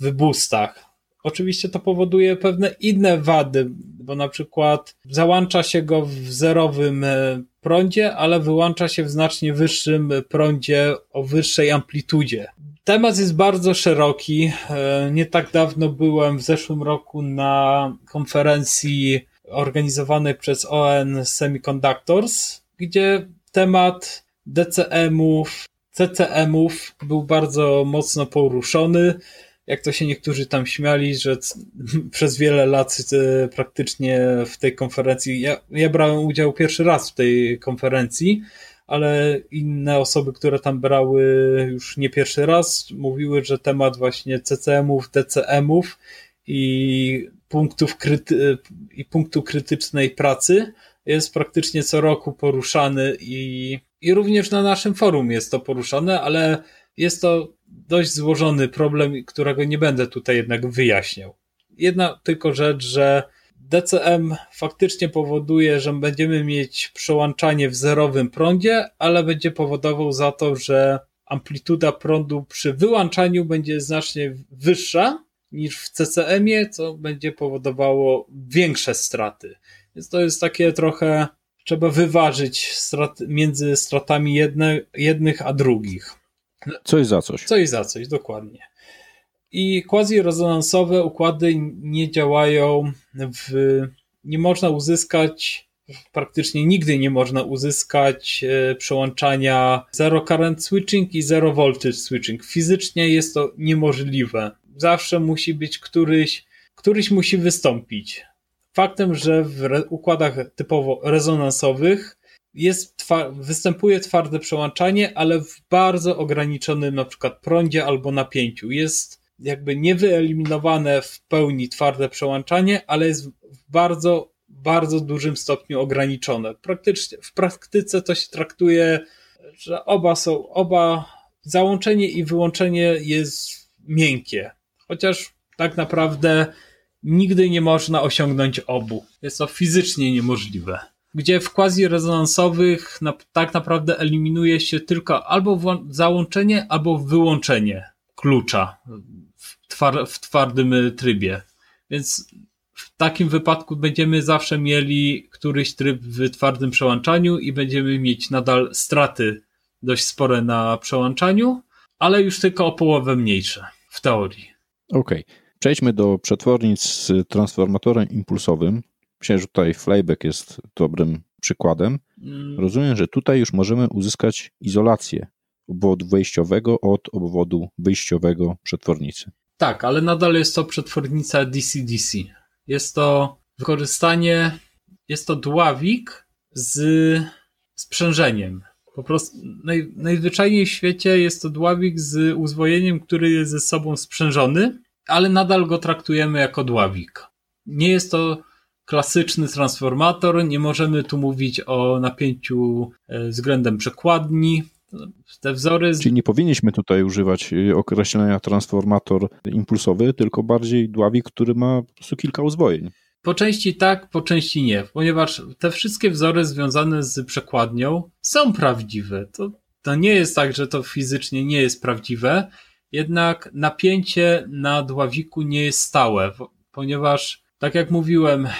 w boostach. Oczywiście to powoduje pewne inne wady, bo na przykład załącza się go w zerowym e, prądzie, ale wyłącza się w znacznie wyższym prądzie o wyższej amplitudzie. Temat jest bardzo szeroki. E, nie tak dawno byłem w zeszłym roku na konferencji organizowanej przez ON Semiconductors, gdzie temat DCM-ów, CCM-ów był bardzo mocno poruszony jak to się niektórzy tam śmiali, że przez wiele lat e, praktycznie w tej konferencji, ja, ja brałem udział pierwszy raz w tej konferencji, ale inne osoby, które tam brały już nie pierwszy raz, mówiły, że temat właśnie CCM-ów, DCM-ów i punktów kryty i punktu krytycznej pracy jest praktycznie co roku poruszany i, i również na naszym forum jest to poruszane, ale jest to dość złożony problem, którego nie będę tutaj jednak wyjaśniał. Jedna tylko rzecz, że DCM faktycznie powoduje, że będziemy mieć przełączanie w zerowym prądzie, ale będzie powodował za to, że amplituda prądu przy wyłączaniu będzie znacznie wyższa niż w CCM-ie, co będzie powodowało większe straty. Więc to jest takie trochę, trzeba wyważyć strat, między stratami jedne, jednych a drugich. Coś za coś. Coś za coś, dokładnie. I quasi-rezonansowe układy nie działają w. Nie można uzyskać, praktycznie nigdy nie można uzyskać e, przełączania zero current switching i zero voltage switching. Fizycznie jest to niemożliwe. Zawsze musi być któryś, któryś musi wystąpić. Faktem, że w układach typowo rezonansowych jest twa występuje twarde przełączanie, ale w bardzo ograniczonym na przykład prądzie albo napięciu. Jest jakby niewyeliminowane w pełni twarde przełączanie, ale jest w bardzo, bardzo dużym stopniu ograniczone. Praktycznie, w praktyce to się traktuje, że oba są, oba załączenie i wyłączenie jest miękkie. Chociaż tak naprawdę nigdy nie można osiągnąć obu. Jest to fizycznie niemożliwe gdzie w quasi-rezonansowych na, tak naprawdę eliminuje się tylko albo załączenie, albo wyłączenie klucza w, twar w twardym trybie. Więc w takim wypadku będziemy zawsze mieli któryś tryb w twardym przełączaniu i będziemy mieć nadal straty dość spore na przełączaniu, ale już tylko o połowę mniejsze w teorii. Okej. Okay. Przejdźmy do przetwornic z transformatorem impulsowym. Myślę, że tutaj Flyback jest dobrym przykładem. Mm. Rozumiem, że tutaj już możemy uzyskać izolację obwodu wejściowego od obwodu wyjściowego przetwornicy. Tak, ale nadal jest to przetwornica DC-DC. Jest to wykorzystanie, jest to dławik z sprzężeniem. Po prostu naj, najzwyczajniej w świecie jest to dławik z uzwojeniem, który jest ze sobą sprzężony, ale nadal go traktujemy jako dławik. Nie jest to klasyczny transformator. Nie możemy tu mówić o napięciu e, względem przekładni. Te wzory. Czyli nie powinniśmy tutaj używać e, określenia transformator impulsowy, tylko bardziej dławik, który ma po prostu kilka uzwojeń. Po części tak, po części nie, ponieważ te wszystkie wzory związane z przekładnią są prawdziwe. To, to nie jest tak, że to fizycznie nie jest prawdziwe, jednak napięcie na dławiku nie jest stałe, ponieważ tak jak mówiłem, e,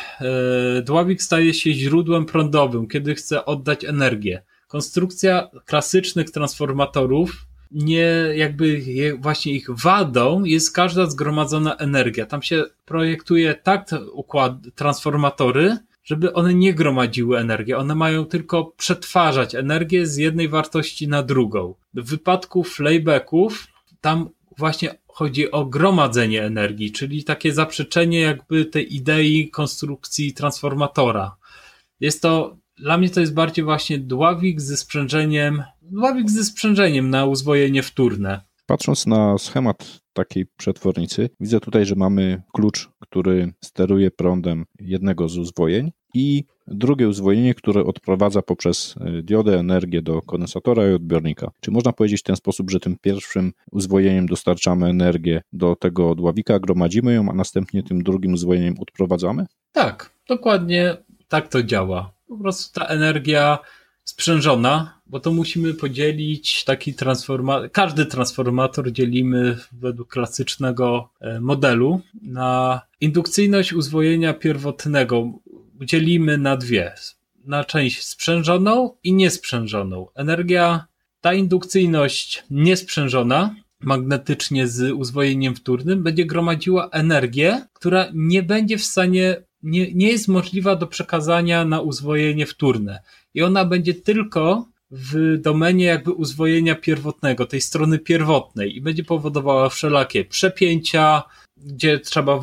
dławik staje się źródłem prądowym, kiedy chce oddać energię. Konstrukcja klasycznych transformatorów nie jakby właśnie ich wadą jest każda zgromadzona energia. Tam się projektuje tak układ transformatory, żeby one nie gromadziły energii. One mają tylko przetwarzać energię z jednej wartości na drugą. W wypadku flaybacków tam właśnie chodzi o gromadzenie energii, czyli takie zaprzeczenie jakby tej idei konstrukcji transformatora. Jest to, dla mnie to jest bardziej właśnie dławik ze sprzężeniem, dławik ze sprzężeniem na uzwojenie wtórne. Patrząc na schemat takiej przetwornicy, widzę tutaj, że mamy klucz, który steruje prądem jednego z uzwojeń i drugie uzwojenie, które odprowadza poprzez e, diodę energię do kondensatora i odbiornika. Czy można powiedzieć w ten sposób, że tym pierwszym uzwojeniem dostarczamy energię do tego dławika, gromadzimy ją, a następnie tym drugim uzwojeniem odprowadzamy? Tak, dokładnie tak to działa. Po prostu ta energia sprzężona, bo to musimy podzielić taki transformator, każdy transformator dzielimy według klasycznego e, modelu na indukcyjność uzwojenia pierwotnego dzielimy na dwie. Na część sprzężoną i niesprzężoną. Energia, ta indukcyjność niesprzężona, magnetycznie z uzwojeniem wtórnym, będzie gromadziła energię, która nie będzie w stanie, nie, nie jest możliwa do przekazania na uzwojenie wtórne. I ona będzie tylko w domenie jakby uzwojenia pierwotnego, tej strony pierwotnej i będzie powodowała wszelakie przepięcia, gdzie trzeba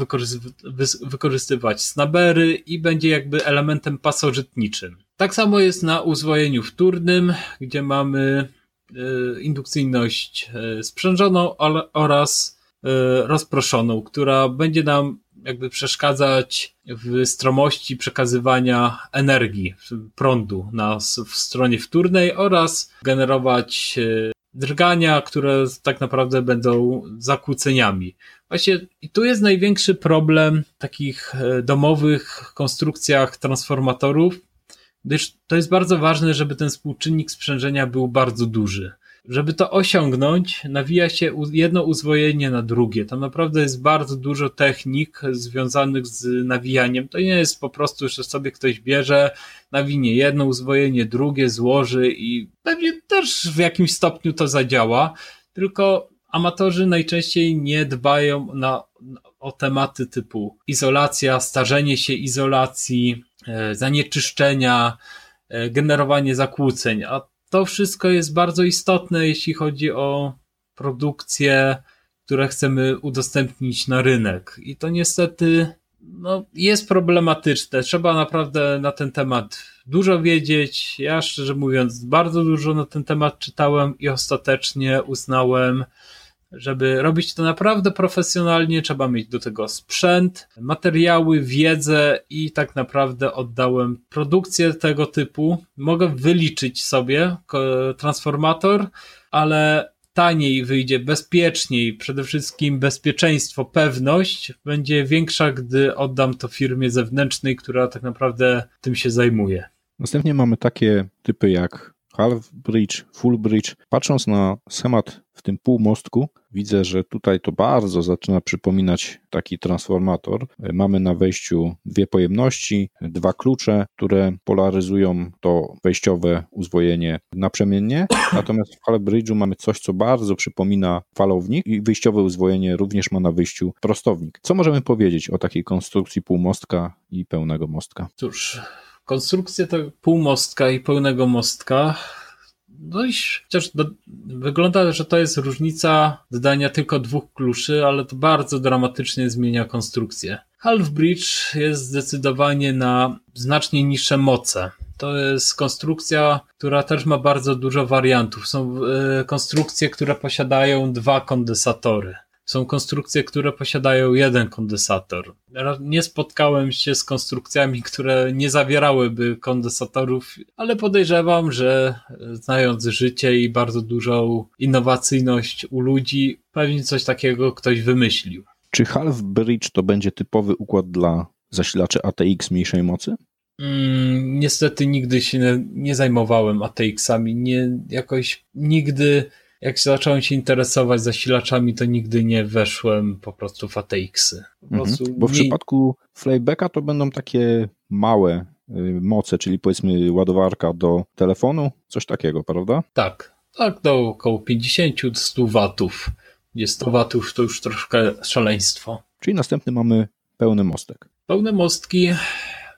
wykorzystywać snabery i będzie jakby elementem pasożytniczym. Tak samo jest na uzwojeniu wtórnym, gdzie mamy e, indukcyjność e, sprzężoną oraz e, rozproszoną, która będzie nam jakby przeszkadzać w stromości przekazywania energii, prądu na, w stronie wtórnej oraz generować drgania, które tak naprawdę będą zakłóceniami. Właśnie i tu jest największy problem takich e, domowych konstrukcjach transformatorów, gdyż to jest bardzo ważne, żeby ten współczynnik sprzężenia był bardzo duży. Żeby to osiągnąć, nawija się jedno uzwojenie na drugie. Tam naprawdę jest bardzo dużo technik związanych z nawijaniem. To nie jest po prostu, że sobie ktoś bierze, nawinie jedno uzwojenie, drugie, złoży i pewnie też w jakimś stopniu to zadziała. Tylko amatorzy najczęściej nie dbają na, o tematy typu izolacja, starzenie się izolacji, e, zanieczyszczenia, e, generowanie zakłóceń, a to wszystko jest bardzo istotne, jeśli chodzi o produkcje, które chcemy udostępnić na rynek. I to niestety no, jest problematyczne. Trzeba naprawdę na ten temat dużo wiedzieć. Ja szczerze mówiąc, bardzo dużo na ten temat czytałem i ostatecznie uznałem, żeby robić to naprawdę profesjonalnie, trzeba mieć do tego sprzęt, materiały, wiedzę i tak naprawdę oddałem produkcję tego typu. Mogę wyliczyć sobie transformator, ale taniej wyjdzie, bezpieczniej, przede wszystkim bezpieczeństwo, pewność będzie większa, gdy oddam to firmie zewnętrznej, która tak naprawdę tym się zajmuje. Następnie mamy takie typy jak half bridge, full bridge. Patrząc na schemat w tym półmostku, widzę, że tutaj to bardzo zaczyna przypominać taki transformator. Mamy na wejściu dwie pojemności, dwa klucze, które polaryzują to wejściowe uzwojenie naprzemiennie. Natomiast w half bridge'u mamy coś, co bardzo przypomina falownik i wyjściowe uzwojenie również ma na wyjściu prostownik. Co możemy powiedzieć o takiej konstrukcji półmostka i pełnego mostka? Cóż, konstrukcję tego półmostka i pełnego mostka no i chociaż do, wygląda, że to jest różnica dodania tylko dwóch kluczy, ale to bardzo dramatycznie zmienia konstrukcję. Half Bridge jest zdecydowanie na znacznie niższe moce. To jest konstrukcja, która też ma bardzo dużo wariantów. Są y, konstrukcje, które posiadają dwa kondensatory. Są konstrukcje, które posiadają jeden kondensator. Nie spotkałem się z konstrukcjami, które nie zawierałyby kondensatorów, ale podejrzewam, że znając życie i bardzo dużą innowacyjność u ludzi, pewnie coś takiego ktoś wymyślił. Czy Half Bridge to będzie typowy układ dla zasilaczy ATX mniejszej mocy? Mm, niestety nigdy się nie, nie zajmowałem ATX-ami. Nie, jakoś nigdy jak zacząłem się interesować zasilaczami, to nigdy nie weszłem po prostu w ATX-y. Mhm. Bo w nie... przypadku Flaybacka to będą takie małe y, moce, czyli powiedzmy ładowarka do telefonu, coś takiego, prawda? Tak, Tak, do około 50-100 watów. Gdzie 100 watów to już troszkę szaleństwo. Czyli następny mamy pełny mostek. Pełne mostki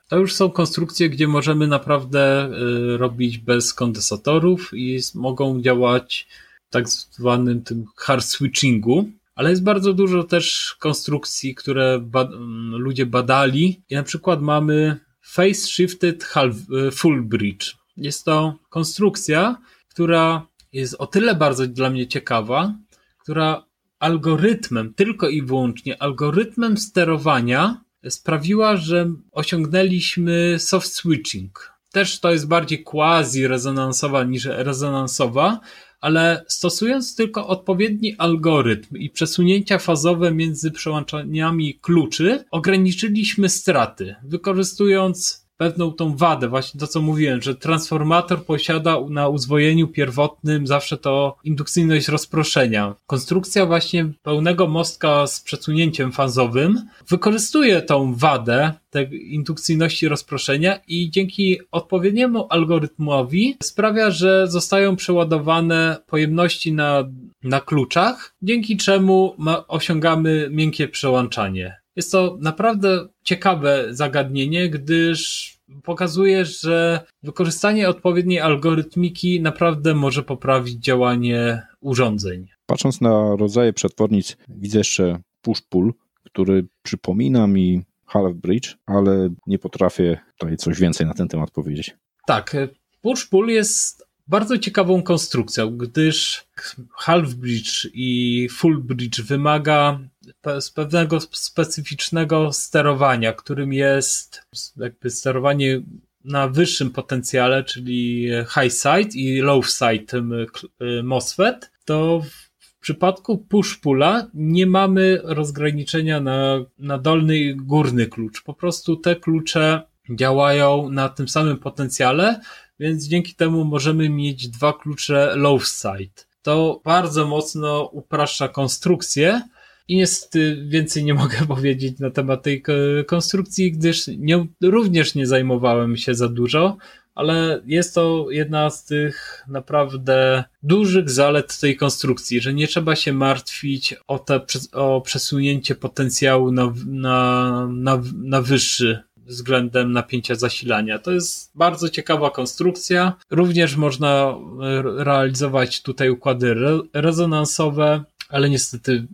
to już są konstrukcje, gdzie możemy naprawdę y, robić bez kondensatorów i mogą działać tak zwanym tym hard switchingu, ale jest bardzo dużo też konstrukcji, które ba ludzie badali i na przykład mamy Face Shifted half, y, Full Bridge. Jest to konstrukcja, która jest o tyle bardzo dla mnie ciekawa, która algorytmem, tylko i wyłącznie algorytmem sterowania sprawiła, że osiągnęliśmy soft switching. Też to jest bardziej quasi-rezonansowa niż rezonansowa, ale stosując tylko odpowiedni algorytm i przesunięcia fazowe między przełączaniami kluczy, ograniczyliśmy straty, wykorzystując pewną tą wadę, właśnie to co mówiłem, że transformator posiada na uzwojeniu pierwotnym zawsze to indukcyjność rozproszenia. Konstrukcja właśnie pełnego mostka z przesunięciem fazowym wykorzystuje tą wadę tej indukcyjności rozproszenia i dzięki odpowiedniemu algorytmowi sprawia, że zostają przeładowane pojemności na, na kluczach, dzięki czemu ma, osiągamy miękkie przełączanie. Jest to naprawdę ciekawe zagadnienie, gdyż pokazuje, że wykorzystanie odpowiedniej algorytmiki naprawdę może poprawić działanie urządzeń. Patrząc na rodzaje przetwornic, widzę jeszcze push-pull, który przypomina mi Half Bridge, ale nie potrafię tutaj coś więcej na ten temat powiedzieć. Tak, push-pull jest bardzo ciekawą konstrukcją, gdyż half bridge i full bridge wymaga z pewnego specyficznego sterowania, którym jest jakby sterowanie na wyższym potencjale, czyli high side i low side y, MOSFET, to w przypadku push-pulla nie mamy rozgraniczenia na, na dolny i górny klucz. Po prostu te klucze działają na tym samym potencjale, więc dzięki temu możemy mieć dwa klucze low side. To bardzo mocno upraszcza konstrukcję i niestety więcej nie mogę powiedzieć na temat tej konstrukcji, gdyż nie, również nie zajmowałem się za dużo, ale jest to jedna z tych naprawdę dużych zalet tej konstrukcji, że nie trzeba się martwić o, te, o przesunięcie potencjału na, na, na, na wyższy względem napięcia zasilania. To jest bardzo ciekawa konstrukcja. Również można realizować tutaj układy re rezonansowe, ale niestety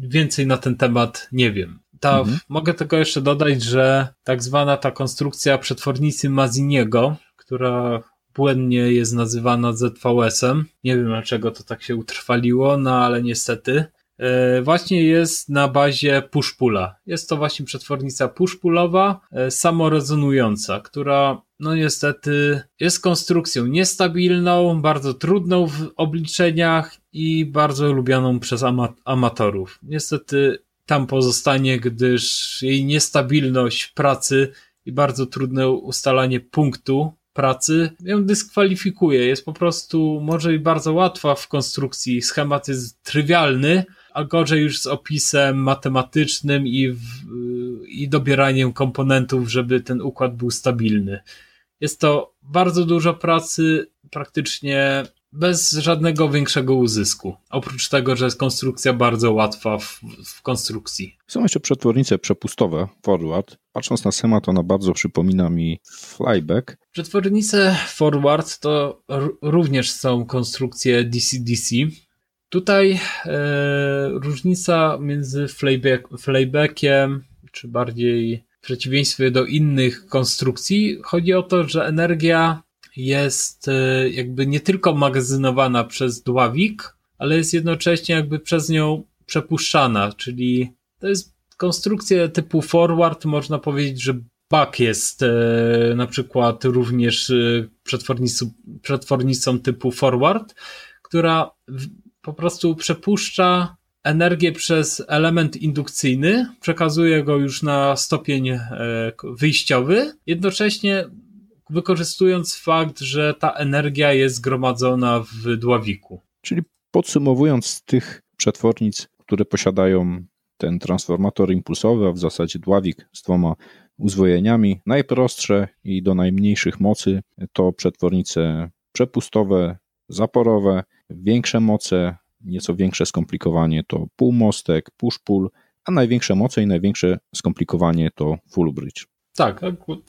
więcej na ten temat nie wiem. Ta, mhm. Mogę tylko jeszcze dodać, że tak zwana ta konstrukcja przetwornicy Maziniego, która błędnie jest nazywana ZVS-em. Nie wiem dlaczego to tak się utrwaliło, no ale niestety. E, właśnie jest na bazie push-pulla. Jest to właśnie przetwornica push-pullowa, e, samorezonująca, która no niestety jest konstrukcją niestabilną, bardzo trudną w obliczeniach i bardzo lubianą przez ama amatorów. Niestety tam pozostanie, gdyż jej niestabilność pracy i bardzo trudne ustalanie punktu pracy ją dyskwalifikuje. Jest po prostu może i bardzo łatwa w konstrukcji. Schemat jest trywialny, a gorzej już z opisem matematycznym i, w, i dobieraniem komponentów, żeby ten układ był stabilny. Jest to bardzo dużo pracy, praktycznie bez żadnego większego uzysku. Oprócz tego, że jest konstrukcja bardzo łatwa w, w konstrukcji. Są jeszcze przetwornice przepustowe, forward. Patrząc na schemat, ona bardzo przypomina mi flyback. Przetwornice forward to również są konstrukcje DC-DC. Tutaj e, różnica między flybackiem, czy bardziej w przeciwieństwie do innych konstrukcji, chodzi o to, że energia jest e, jakby nie tylko magazynowana przez dławik, ale jest jednocześnie jakby przez nią przepuszczana, czyli to jest konstrukcja typu forward, można powiedzieć, że bak jest e, na przykład również e, przetwornicą, przetwornicą typu forward, która po prostu przepuszcza energię przez element indukcyjny, przekazuje go już na stopień wyjściowy, jednocześnie wykorzystując fakt, że ta energia jest zgromadzona w dławiku. Czyli podsumowując z tych przetwornic, które posiadają ten transformator impulsowy, a w zasadzie dławik z dwoma uzwojeniami, najprostsze i do najmniejszych mocy to przetwornice przepustowe zaporowe, większe moce, nieco większe skomplikowanie to półmostek, push-pull, a największe moce i największe skomplikowanie to full bridge. Tak,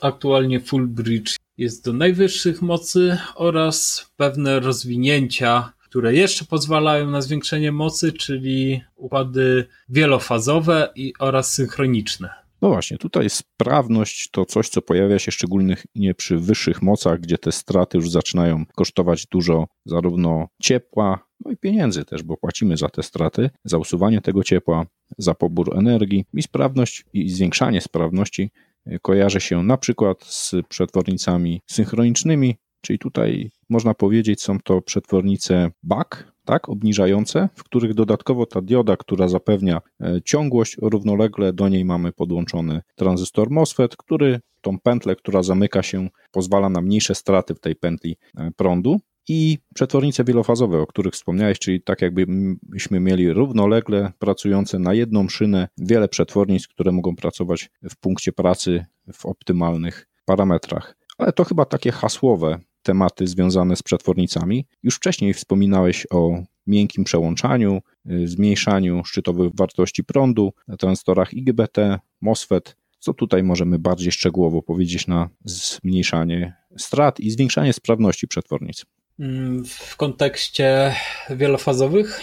aktualnie full bridge jest do najwyższych mocy oraz pewne rozwinięcia, które jeszcze pozwalają na zwiększenie mocy, czyli układy wielofazowe i oraz synchroniczne. No właśnie, tutaj sprawność to coś, co pojawia się szczególnie przy wyższych mocach, gdzie te straty już zaczynają kosztować dużo zarówno ciepła, no i pieniędzy też, bo płacimy za te straty, za usuwanie tego ciepła, za pobór energii. I sprawność i zwiększanie sprawności e, kojarzy się na przykład z przetwornicami synchronicznymi, czyli tutaj można powiedzieć są to przetwornice BAK, tak, obniżające, w których dodatkowo ta dioda, która zapewnia e, ciągłość, równolegle do niej mamy podłączony tranzystor MOSFET, który tą pętlę, która zamyka się, pozwala na mniejsze straty w tej pętli e, prądu. I przetwornice wielofazowe, o których wspomniałeś, czyli tak jakbyśmy mieli równolegle pracujące na jedną szynę wiele przetwornic, które mogą pracować w punkcie pracy w optymalnych parametrach. Ale to chyba takie hasłowe tematy związane z przetwornicami. Już wcześniej wspominałeś o miękkim przełączaniu, y, zmniejszaniu szczytowych wartości prądu na transistorach IGBT, MOSFET. Co tutaj możemy bardziej szczegółowo powiedzieć na zmniejszanie strat i zwiększanie sprawności przetwornic? Mm, w kontekście wielofazowych?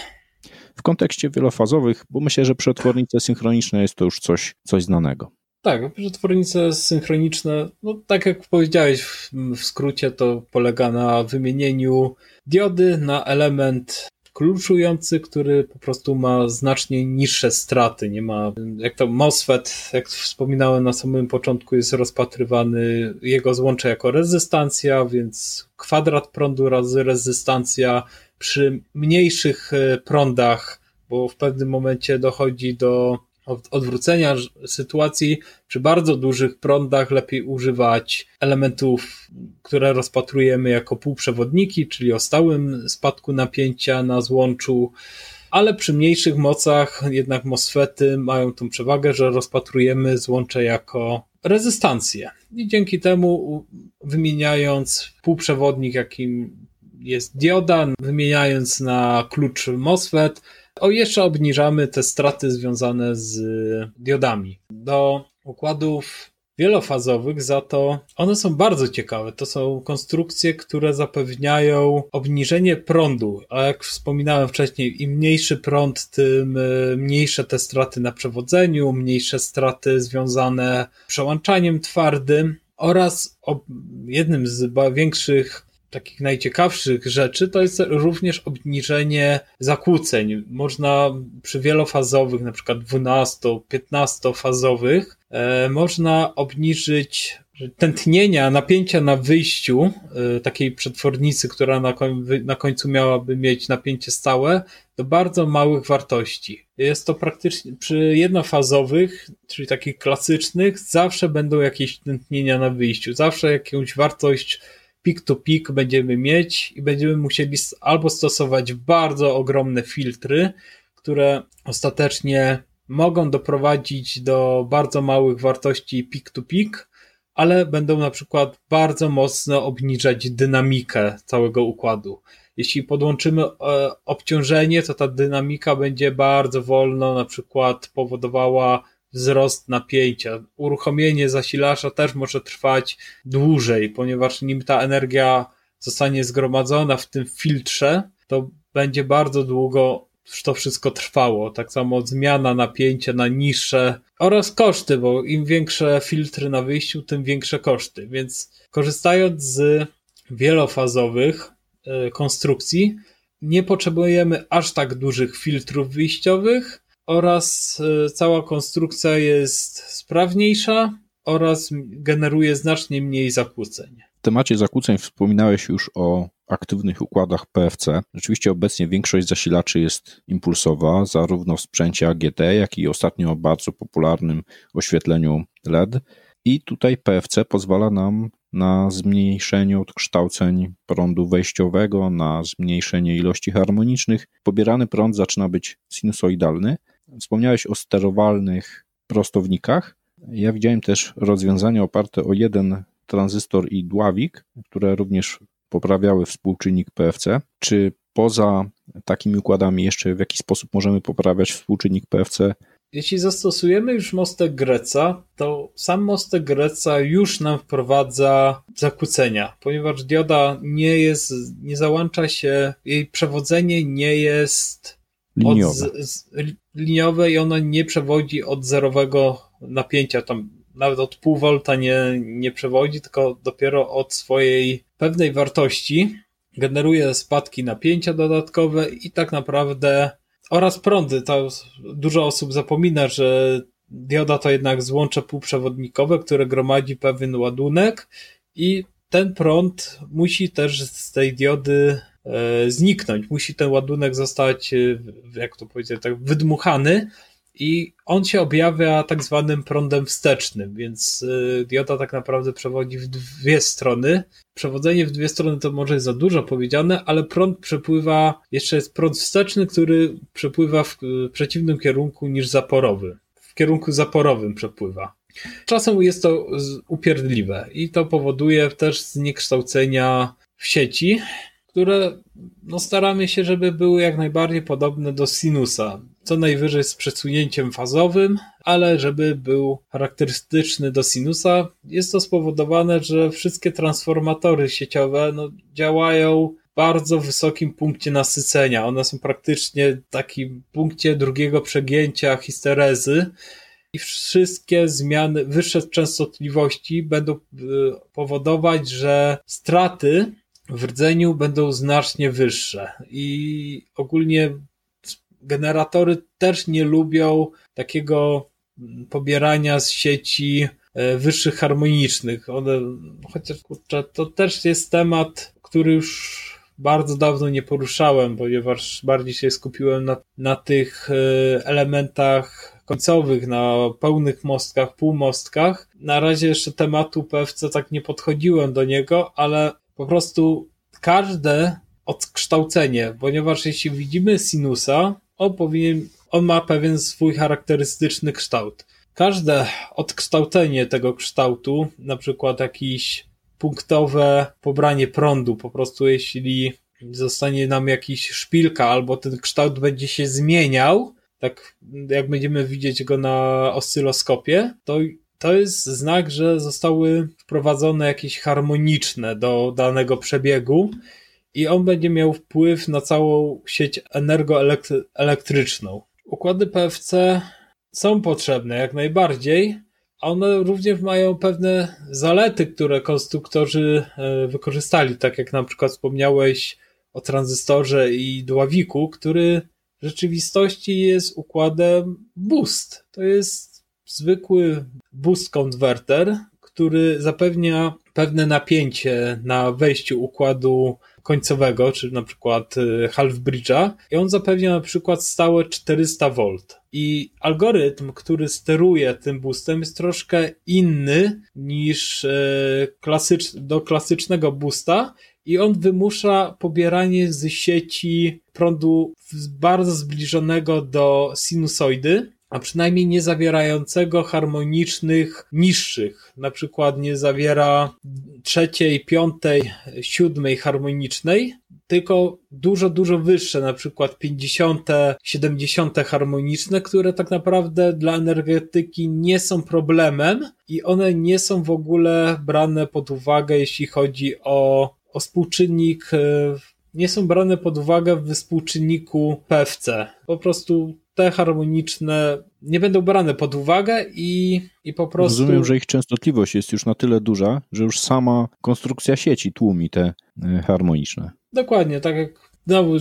W kontekście wielofazowych, bo myślę, że przetwornice synchroniczne jest to już coś, coś znanego. Tak, przetwornice synchroniczne, no tak jak powiedziałeś w, w skrócie, to polega na wymienieniu diody na element kluczujący, który po prostu ma znacznie niższe straty. Nie ma, jak to MOSFET, jak wspominałem na samym początku, jest rozpatrywany jego złącze jako rezystancja, więc kwadrat prądu razy rezystancja przy mniejszych e, prądach, bo w pewnym momencie dochodzi do odwrócenia sytuacji przy bardzo dużych prądach lepiej używać elementów, które rozpatrujemy jako półprzewodniki, czyli o stałym spadku napięcia na złączu, ale przy mniejszych mocach jednak MOSFETy mają tą przewagę, że rozpatrujemy złącze jako rezystancję. I dzięki temu wymieniając półprzewodnik, jakim jest dioda, wymieniając na klucz MOSFET, o, jeszcze obniżamy te straty związane z diodami. Do układów wielofazowych, za to one są bardzo ciekawe. To są konstrukcje, które zapewniają obniżenie prądu, a jak wspominałem wcześniej, im mniejszy prąd, tym e, mniejsze te straty na przewodzeniu, mniejsze straty związane z przełączaniem twardym oraz jednym z większych takich najciekawszych rzeczy to jest również obniżenie zakłóceń. Można przy wielofazowych, na przykład 12-15 fazowych, e, można obniżyć tętnienia, napięcia na wyjściu e, takiej przetwornicy, która na, na końcu miałaby mieć napięcie stałe, do bardzo małych wartości. Jest to praktycznie przy jednofazowych, czyli takich klasycznych, zawsze będą jakieś tętnienia na wyjściu, zawsze jakąś wartość pik-to-pik będziemy mieć i będziemy musieli albo stosować bardzo ogromne filtry, które ostatecznie mogą doprowadzić do bardzo małych wartości pik-to-pik, ale będą na przykład bardzo mocno obniżać dynamikę całego układu. Jeśli podłączymy e, obciążenie, to ta dynamika będzie bardzo wolno na przykład powodowała wzrost napięcia. Uruchomienie zasilacza też może trwać dłużej, ponieważ nim ta energia zostanie zgromadzona w tym filtrze, to będzie bardzo długo to wszystko trwało. Tak samo zmiana napięcia na niższe oraz koszty, bo im większe filtry na wyjściu, tym większe koszty. Więc korzystając z wielofazowych e, konstrukcji, nie potrzebujemy aż tak dużych filtrów wyjściowych, oraz e, cała konstrukcja jest sprawniejsza oraz generuje znacznie mniej zakłóceń. W temacie zakłóceń wspominałeś już o aktywnych układach PFC. Rzeczywiście obecnie większość zasilaczy jest impulsowa, zarówno w sprzęcie AGT, jak i ostatnio bardzo popularnym oświetleniu LED. I tutaj PFC pozwala nam na zmniejszenie odkształceń prądu wejściowego, na zmniejszenie ilości harmonicznych. Pobierany prąd zaczyna być sinusoidalny, Wspomniałeś o sterowalnych prostownikach. Ja widziałem też rozwiązania oparte o jeden tranzystor i dławik, które również poprawiały współczynnik PFC. Czy poza takimi układami jeszcze w jaki sposób możemy poprawiać współczynnik PFC? Jeśli zastosujemy już mostek Greca, to sam mostek Greca już nam wprowadza zakłócenia, ponieważ dioda nie jest, nie załącza się, jej przewodzenie nie jest liniowe, od, z, liniowe i ono nie przewodzi od zerowego napięcia, tam nawet od pół volta nie, nie przewodzi, tylko dopiero od swojej pewnej wartości generuje spadki napięcia dodatkowe i tak naprawdę oraz prądy. To dużo osób zapomina, że dioda to jednak złącze półprzewodnikowe, które gromadzi pewien ładunek i ten prąd musi też z tej diody zniknąć. Musi ten ładunek zostać, e, jak to powiedzieć, tak wydmuchany i on się objawia tak zwanym prądem wstecznym, więc y, dioda tak naprawdę przewodzi w dwie strony. Przewodzenie w dwie strony to może jest za dużo powiedziane, ale prąd przepływa, jeszcze jest prąd wsteczny, który przepływa w przeciwnym kierunku niż zaporowy. W kierunku zaporowym przepływa. Czasem jest to upierdliwe i to powoduje też zniekształcenia w sieci, które no, staramy się, żeby były jak najbardziej podobne do sinusa. Co najwyżej z przesunięciem fazowym, ale żeby był charakterystyczny do sinusa. Jest to spowodowane, że wszystkie transformatory sieciowe no, działają bardzo wysokim punkcie nasycenia. One są praktycznie w takim punkcie drugiego przegięcia histerezy i wszystkie zmiany, wyższe częstotliwości będą y, powodować, że straty w rdzeniu będą znacznie wyższe i ogólnie generatory też nie lubią takiego pobierania z sieci e, wyższych harmonicznych. One, chociaż kurczę, to też jest temat, który już bardzo dawno nie poruszałem, ponieważ bardziej się skupiłem na, na tych e, elementach końcowych, na pełnych mostkach, półmostkach. Na razie jeszcze tematu PFC tak nie podchodziłem do niego, ale po prostu każde odkształcenie, ponieważ jeśli widzimy sinusa, on powinien, on ma pewien swój charakterystyczny kształt. Każde odkształcenie tego kształtu, na przykład jakieś punktowe pobranie prądu, po prostu jeśli zostanie nam jakiś szpilka albo ten kształt będzie się zmieniał, tak jak będziemy widzieć go na oscyloskopie, to to jest znak, że zostały wprowadzone jakieś harmoniczne do danego przebiegu i on będzie miał wpływ na całą sieć energoelektryczną. Układy PFC są potrzebne jak najbardziej, a one również mają pewne zalety, które konstruktorzy e, wykorzystali, tak jak na przykład wspomniałeś o tranzystorze i dławiku, który w rzeczywistości jest układem boost. To jest zwykły boost converter, który zapewnia pewne napięcie na wejściu układu końcowego, czy na przykład y, half bridge'a i on zapewnia na przykład stałe 400 V. I algorytm, który steruje tym boostem jest troszkę inny niż y, klasycz, do klasycznego boosta. I on wymusza pobieranie z sieci prądu bardzo zbliżonego do sinusoidy, a przynajmniej nie zawierającego harmonicznych niższych. Na przykład nie zawiera trzeciej, piątej, siódmej harmonicznej, tylko dużo, dużo wyższe, na przykład 50, 70 harmoniczne, które tak naprawdę dla energetyki nie są problemem i one nie są w ogóle brane pod uwagę, jeśli chodzi o, o współczynnik, e, nie są brane pod uwagę w współczynniku PFC. Po prostu te harmoniczne nie będą brane pod uwagę i, i po prostu. Rozumiem, że ich częstotliwość jest już na tyle duża, że już sama konstrukcja sieci tłumi te e, harmoniczne. Dokładnie, tak jak znowu,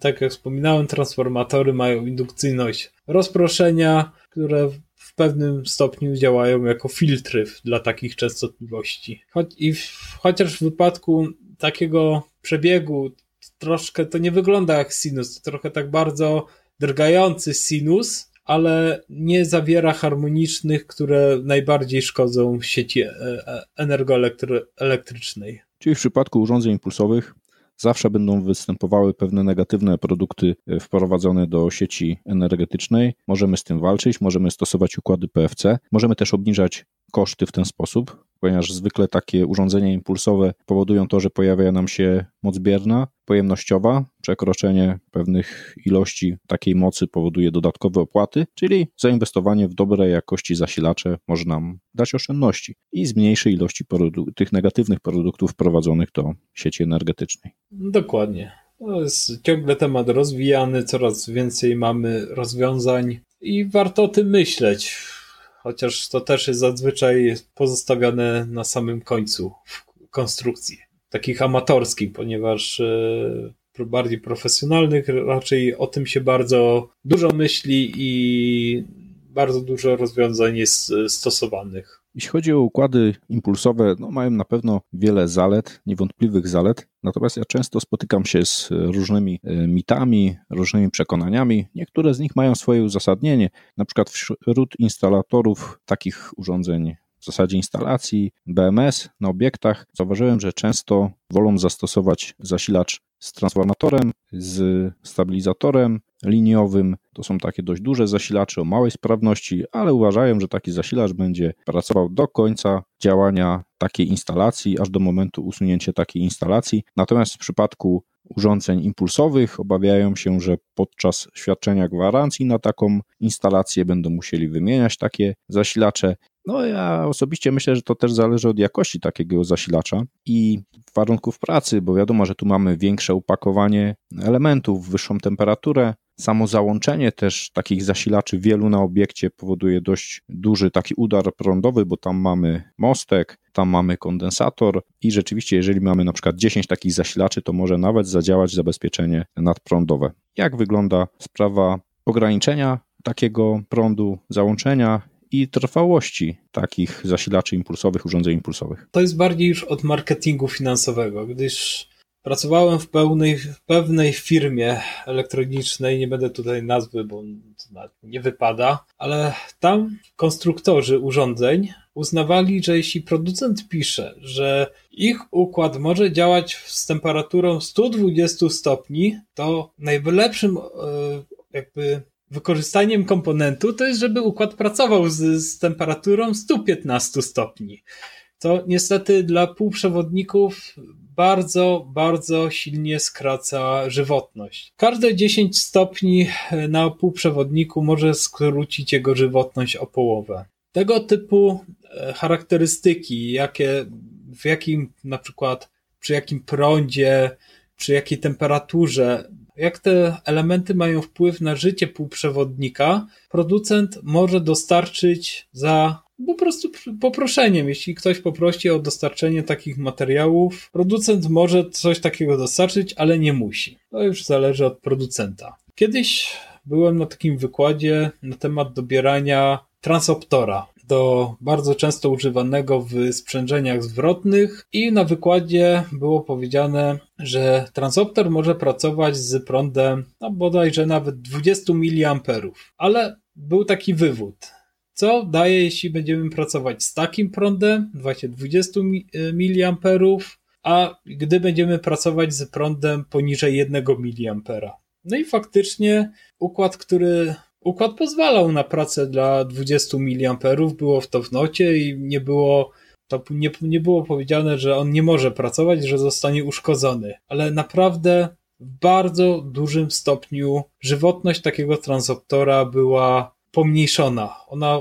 tak jak wspominałem, transformatory mają indukcyjność rozproszenia, które w pewnym stopniu działają jako filtry dla takich częstotliwości. Choć, i w, chociaż w wypadku takiego przebiegu troszkę to nie wygląda jak sinus, to trochę tak bardzo drgający sinus, ale nie zawiera harmonicznych, które najbardziej szkodzą sieci e, e, energoelektrycznej. Czyli w przypadku urządzeń impulsowych zawsze będą występowały pewne negatywne produkty e, wprowadzone do sieci energetycznej. Możemy z tym walczyć, możemy stosować układy PFC, możemy też obniżać koszty w ten sposób, ponieważ zwykle takie urządzenia impulsowe powodują to, że pojawia nam się moc bierna, pojemnościowa. Przekroczenie pewnych ilości takiej mocy powoduje dodatkowe opłaty, czyli zainwestowanie w dobrej jakości zasilacze może nam dać oszczędności i zmniejszy ilości tych negatywnych produktów wprowadzonych do sieci energetycznej. Dokładnie. To jest ciągle temat rozwijany, coraz więcej mamy rozwiązań i warto o tym myśleć chociaż to też jest zazwyczaj pozostawiane na samym końcu konstrukcji, takich amatorskich, ponieważ e, bardziej profesjonalnych raczej o tym się bardzo dużo myśli i bardzo dużo rozwiązań jest e, stosowanych. Jeśli chodzi o układy impulsowe, no mają na pewno wiele zalet, niewątpliwych zalet, natomiast ja często spotykam się z różnymi e, mitami, różnymi przekonaniami. Niektóre z nich mają swoje uzasadnienie, na przykład wśród instalatorów takich urządzeń w zasadzie instalacji BMS na obiektach, zauważyłem, że często wolą zastosować zasilacz z transformatorem, z stabilizatorem liniowym. To są takie dość duże zasilacze o małej sprawności, ale uważają, że taki zasilacz będzie pracował do końca działania takiej instalacji, aż do momentu usunięcia takiej instalacji. Natomiast w przypadku urządzeń impulsowych obawiają się, że podczas świadczenia gwarancji na taką instalację będą musieli wymieniać takie zasilacze. No ja osobiście myślę, że to też zależy od jakości takiego zasilacza i warunków pracy, bo wiadomo, że tu mamy większe upakowanie elementów, wyższą temperaturę. Samo załączenie też takich zasilaczy wielu na obiekcie powoduje dość duży taki udar prądowy, bo tam mamy mostek, tam mamy kondensator i rzeczywiście jeżeli mamy na przykład 10 takich zasilaczy, to może nawet zadziałać zabezpieczenie nadprądowe. Jak wygląda sprawa ograniczenia takiego prądu, załączenia i trwałości takich zasilaczy impulsowych, urządzeń impulsowych. To jest bardziej już od marketingu finansowego, gdyż pracowałem w, pełnej, w pewnej firmie elektronicznej, nie będę tutaj nazwy, bo nie wypada, ale tam konstruktorzy urządzeń uznawali, że jeśli producent pisze, że ich układ może działać z temperaturą 120 stopni, to najlepszym e, jakby wykorzystaniem komponentu to jest, żeby układ pracował z, z temperaturą 115 stopni. To niestety dla półprzewodników bardzo, bardzo silnie skraca żywotność. Każde 10 stopni na półprzewodniku może skrócić jego żywotność o połowę. Tego typu e, charakterystyki, jakie, w jakim na przykład przy jakim prądzie, przy jakiej temperaturze jak te elementy mają wpływ na życie półprzewodnika, producent może dostarczyć za po prostu poproszeniem. Jeśli ktoś poprosi o dostarczenie takich materiałów, producent może coś takiego dostarczyć, ale nie musi. To już zależy od producenta. Kiedyś byłem na takim wykładzie na temat dobierania transoptora do bardzo często używanego w sprzężeniach zwrotnych i na wykładzie było powiedziane, że transopter może pracować z prądem no bodajże nawet 20 mA, ale był taki wywód. Co daje, jeśli będziemy pracować z takim prądem, właśnie 20 mA, a gdy będziemy pracować z prądem poniżej 1 mA. No i faktycznie układ, który układ pozwalał na pracę dla 20 mA, było w to w nocie i nie było, to nie, nie było powiedziane, że on nie może pracować, że zostanie uszkodzony, ale naprawdę w bardzo dużym stopniu żywotność takiego transoptora była pomniejszona. Ona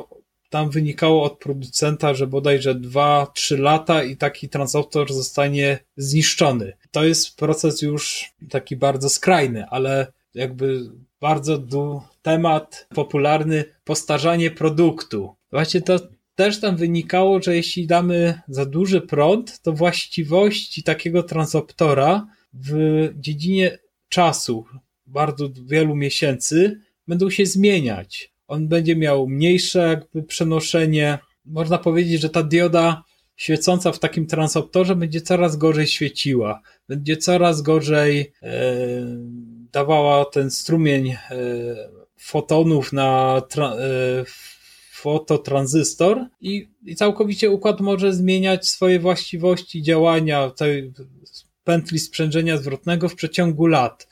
tam wynikało od producenta, że bodajże 2-3 lata i taki transoptor zostanie zniszczony. To jest proces już taki bardzo skrajny, ale jakby bardzo du temat popularny postarzanie produktu. Właśnie to też tam wynikało, że jeśli damy za duży prąd, to właściwości takiego transoptora w dziedzinie czasu, bardzo wielu miesięcy, będą się zmieniać. On będzie miał mniejsze jakby przenoszenie. Można powiedzieć, że ta dioda świecąca w takim transoptorze będzie coraz gorzej świeciła, będzie coraz gorzej e, dawała ten strumień e, fotonów na tra, e, fototranzystor i, i całkowicie układ może zmieniać swoje właściwości działania tej pętli sprzężenia zwrotnego w przeciągu lat.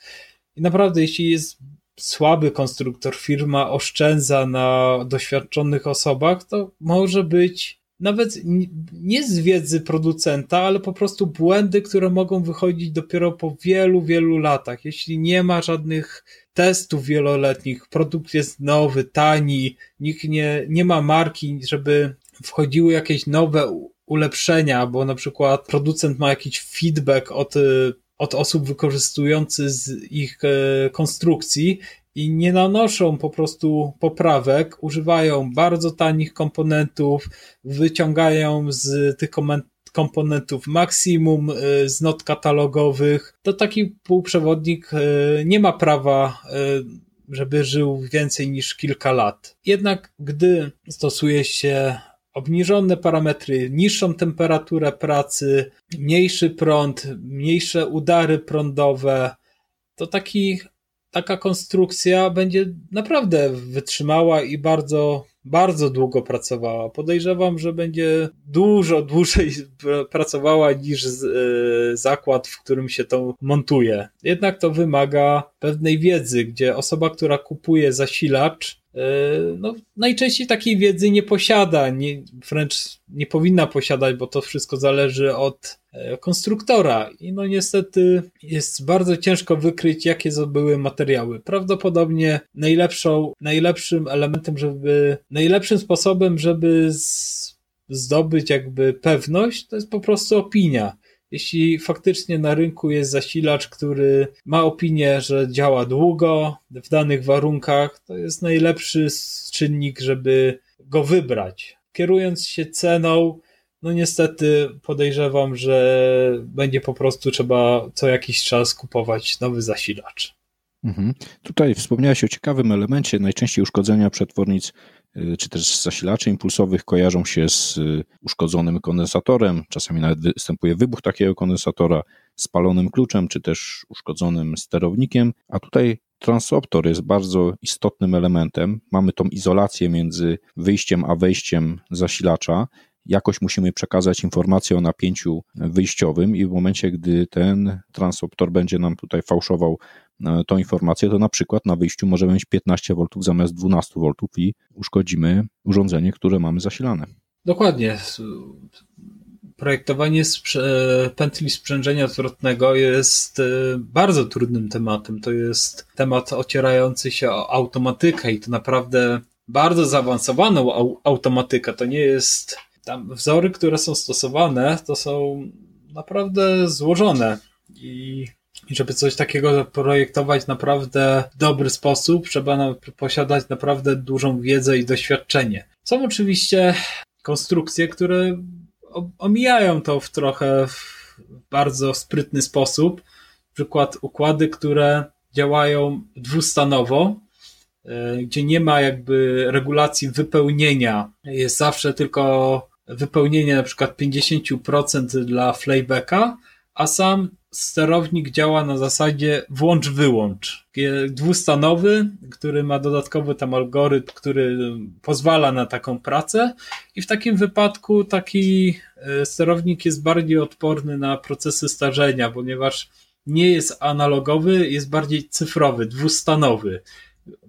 I naprawdę, jeśli jest słaby konstruktor, firma oszczędza na doświadczonych osobach, to może być nawet nie z wiedzy producenta, ale po prostu błędy, które mogą wychodzić dopiero po wielu, wielu latach. Jeśli nie ma żadnych testów wieloletnich, produkt jest nowy, tani, nikt nie, nie ma marki, żeby wchodziły jakieś nowe ulepszenia, bo na przykład producent ma jakiś feedback od, od osób wykorzystujących ich e, konstrukcji i nie nanoszą po prostu poprawek, używają bardzo tanich komponentów, wyciągają z tych komponentów maksimum y, z not katalogowych, to taki półprzewodnik y, nie ma prawa żeby żył więcej niż kilka lat. Jednak gdy stosuje się obniżone parametry, niższą temperaturę pracy, mniejszy prąd, mniejsze udary prądowe, to taki taka konstrukcja będzie naprawdę wytrzymała i bardzo, bardzo długo pracowała. Podejrzewam, że będzie dużo dłużej pracowała niż y, zakład, w którym się to montuje. Jednak to wymaga pewnej wiedzy, gdzie osoba, która kupuje zasilacz, no, najczęściej takiej wiedzy nie posiada, nie, wręcz nie powinna posiadać, bo to wszystko zależy od E, konstruktora i no niestety jest bardzo ciężko wykryć, jakie były materiały. Prawdopodobnie najlepszą, najlepszym elementem, żeby, najlepszym sposobem, żeby z, zdobyć jakby pewność, to jest po prostu opinia. Jeśli faktycznie na rynku jest zasilacz, który ma opinię, że działa długo w danych warunkach, to jest najlepszy czynnik, żeby go wybrać. Kierując się ceną, no niestety podejrzewam, że będzie po prostu trzeba co jakiś czas kupować nowy zasilacz. Mhm. Tutaj wspomniałeś o ciekawym elemencie. Najczęściej uszkodzenia przetwornic czy też zasilaczy impulsowych kojarzą się z y, uszkodzonym kondensatorem. Czasami nawet występuje wybuch takiego kondensatora, spalonym kluczem, czy też uszkodzonym sterownikiem. A tutaj transoptor jest bardzo istotnym elementem. Mamy tą izolację między wyjściem a wejściem zasilacza jakoś musimy przekazać informację o napięciu wyjściowym i w momencie, gdy ten transoptor będzie nam tutaj fałszował tą informację, to na przykład na wyjściu możemy mieć 15 V zamiast 12 V i uszkodzimy urządzenie, które mamy zasilane. Dokładnie. Projektowanie pętli sprzężenia zwrotnego jest e, bardzo trudnym tematem. To jest temat ocierający się o automatykę i to naprawdę bardzo zaawansowaną automatykę. To nie jest tam wzory, które są stosowane, to są naprawdę złożone i i żeby coś takiego projektować naprawdę w dobry sposób, trzeba posiadać naprawdę dużą wiedzę i doświadczenie. Są oczywiście konstrukcje, które omijają to w trochę w bardzo sprytny sposób. Przykład układy, które działają dwustanowo, e, gdzie nie ma jakby regulacji wypełnienia. Jest zawsze tylko wypełnienie na przykład 50% dla playbacka, a sam sterownik działa na zasadzie włącz-wyłącz. Dwustanowy, który ma dodatkowy tam algorytm, który pozwala na taką pracę i w takim wypadku taki e, sterownik jest bardziej odporny na procesy starzenia, ponieważ nie jest analogowy, jest bardziej cyfrowy, dwustanowy,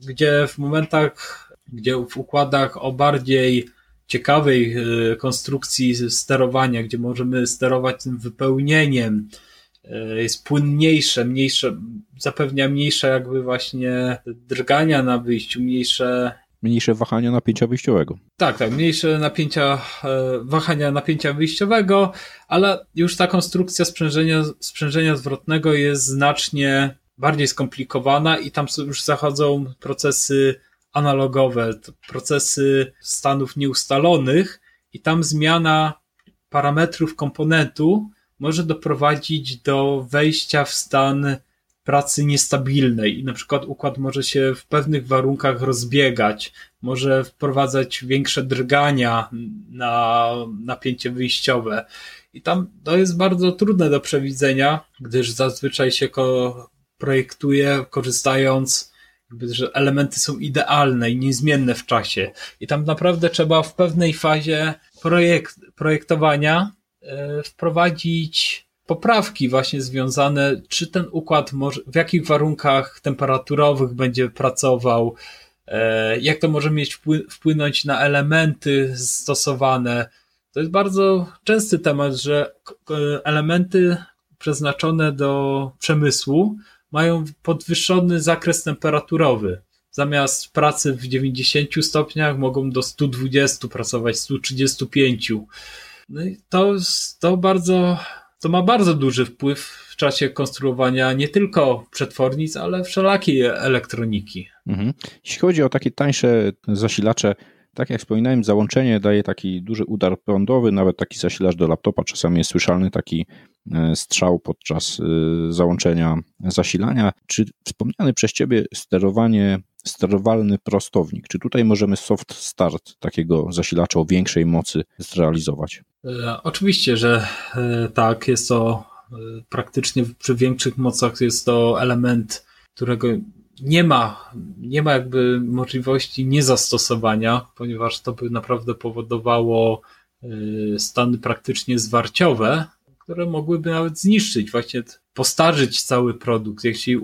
gdzie w momentach, gdzie w układach o bardziej ciekawej e, konstrukcji sterowania, gdzie możemy sterować tym wypełnieniem, jest płynniejsze, mniejsze, zapewnia mniejsze jakby właśnie drgania na wyjściu, mniejsze mniejsze wahania napięcia wyjściowego. Tak, tak, mniejsze napięcia, e, wahania napięcia wyjściowego, ale już ta konstrukcja sprzężenia, sprzężenia zwrotnego jest znacznie bardziej skomplikowana i tam już zachodzą procesy analogowe, procesy stanów nieustalonych i tam zmiana parametrów komponentu może doprowadzić do wejścia w stan pracy niestabilnej i na przykład układ może się w pewnych warunkach rozbiegać, może wprowadzać większe drgania na napięcie wyjściowe. I tam to jest bardzo trudne do przewidzenia, gdyż zazwyczaj się ko projektuje korzystając jakby, że elementy są idealne i niezmienne w czasie. I tam naprawdę trzeba w pewnej fazie projekt, projektowania wprowadzić poprawki właśnie związane, czy ten układ może, w jakich warunkach temperaturowych będzie pracował, e, jak to może mieć wpłynąć na elementy stosowane, To jest bardzo częsty temat, że elementy przeznaczone do przemysłu mają podwyższony zakres temperaturowy. Zamiast pracy w 90 stopniach mogą do 120 pracować, 135. No i to, to bardzo, to ma bardzo duży wpływ w czasie konstruowania nie tylko przetwornic, ale wszelakiej elektroniki. Mhm. Jeśli chodzi o takie tańsze zasilacze, tak jak wspominałem, załączenie daje taki duży udar prądowy, nawet taki zasilacz do laptopa, czasami jest słyszalny taki e, strzał podczas e, załączenia zasilania. Czy wspomniany przez Ciebie sterowanie, sterowalny prostownik, czy tutaj możemy soft start takiego zasilacza o większej mocy zrealizować? E, oczywiście, że tak, jest to praktycznie przy większych mocach jest to element, którego nie ma, nie ma jakby możliwości niezastosowania, ponieważ to by naprawdę powodowało stany praktycznie zwarciowe, które mogłyby nawet zniszczyć, właśnie postarzyć cały produkt. Jeśli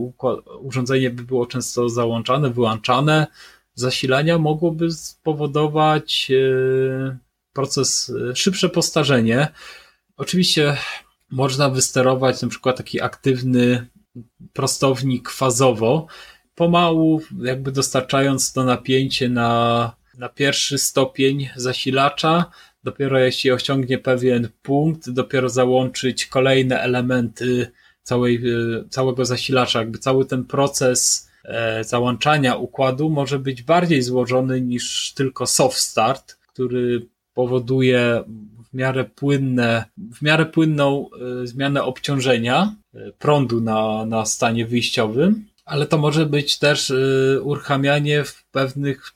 urządzenie by było często załączane, wyłączane, zasilania mogłoby spowodować y, proces, y, szybsze postarzenie. Oczywiście można wysterować na przykład taki aktywny prostownik fazowo, pomału, jakby dostarczając to napięcie na, na pierwszy stopień zasilacza. Dopiero jeśli osiągnie pewien punkt, dopiero załączyć kolejne elementy całej, e, całego zasilacza. Jakby cały ten proces e, załączania układu może być bardziej złożony niż tylko soft start, który powoduje w miarę płynne, w miarę płynną e, zmianę obciążenia prądu na, na stanie wyjściowym ale to może być też uruchamianie w pewnych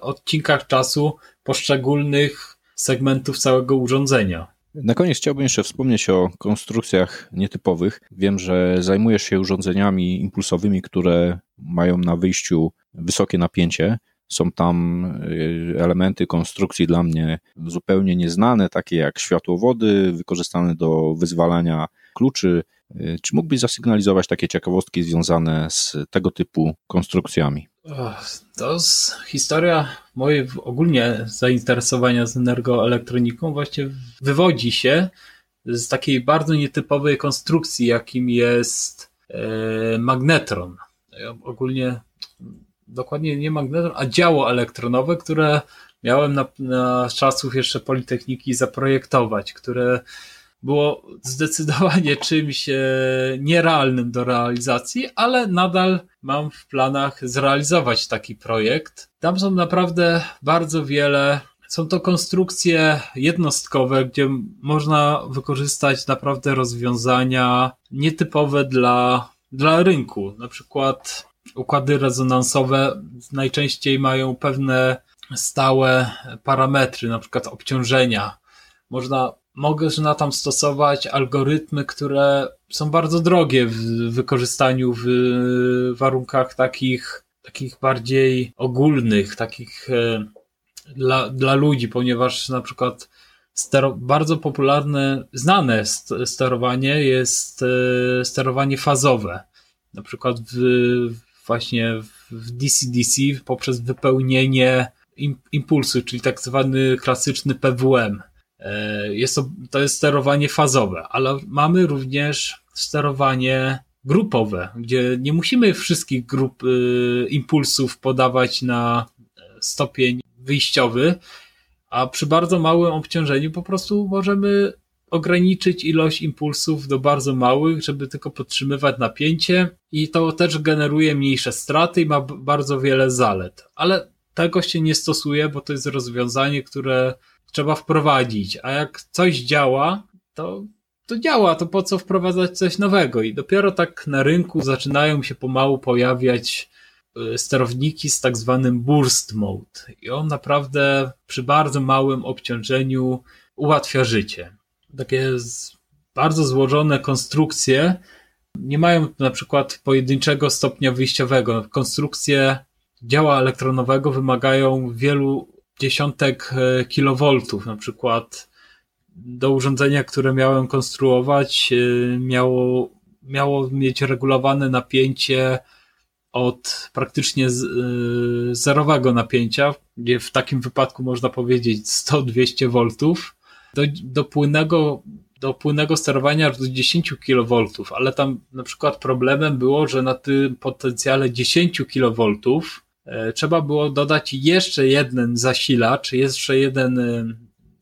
odcinkach czasu poszczególnych segmentów całego urządzenia. Na koniec chciałbym jeszcze wspomnieć o konstrukcjach nietypowych. Wiem, że zajmujesz się urządzeniami impulsowymi, które mają na wyjściu wysokie napięcie. Są tam y, elementy konstrukcji dla mnie zupełnie nieznane, takie jak światłowody wykorzystane do wyzwalania kluczy, czy mógłbyś zasygnalizować takie ciekawostki związane z tego typu konstrukcjami? To jest historia mojej ogólnie zainteresowania z energoelektroniką właśnie wywodzi się z takiej bardzo nietypowej konstrukcji, jakim jest e, magnetron. Ogólnie dokładnie nie magnetron, a działo elektronowe, które miałem na, na czasów jeszcze Politechniki zaprojektować, które było zdecydowanie czymś e, nierealnym do realizacji, ale nadal mam w planach zrealizować taki projekt. Tam są naprawdę bardzo wiele. Są to konstrukcje jednostkowe, gdzie można wykorzystać naprawdę rozwiązania nietypowe dla, dla rynku. Na przykład układy rezonansowe najczęściej mają pewne stałe parametry, na przykład obciążenia. Można można tam stosować algorytmy, które są bardzo drogie w wykorzystaniu w warunkach takich, takich bardziej ogólnych, takich e, dla, dla ludzi, ponieważ na przykład bardzo popularne, znane sterowanie jest e, sterowanie fazowe. Na przykład w, właśnie w DC-DC poprzez wypełnienie impulsu, czyli tak zwany klasyczny PWM. E, jest to, to jest sterowanie fazowe, ale mamy również sterowanie grupowe, gdzie nie musimy wszystkich grup y, impulsów podawać na stopień wyjściowy, a przy bardzo małym obciążeniu po prostu możemy ograniczyć ilość impulsów do bardzo małych, żeby tylko podtrzymywać napięcie i to też generuje mniejsze straty i ma bardzo wiele zalet. Ale tego się nie stosuje, bo to jest rozwiązanie, które trzeba wprowadzić, a jak coś działa, to, to działa, to po co wprowadzać coś nowego? I dopiero tak na rynku zaczynają się pomału pojawiać y, sterowniki z tak zwanym burst mode. I on naprawdę przy bardzo małym obciążeniu ułatwia życie. Takie bardzo złożone konstrukcje nie mają na przykład pojedynczego stopnia wyjściowego. Konstrukcje działa elektronowego wymagają wielu dziesiątek e, kilowoltów, na przykład do urządzenia, które miałem konstruować, e, miało, miało mieć regulowane napięcie od praktycznie e, zerowego napięcia, gdzie w takim wypadku można powiedzieć 100-200 voltów do, do płynnego do płynnego sterowania do 10 kV, ale tam na przykład problemem było, że na tym potencjale 10 kV trzeba było dodać jeszcze jeden zasilacz, jeszcze jeden, e,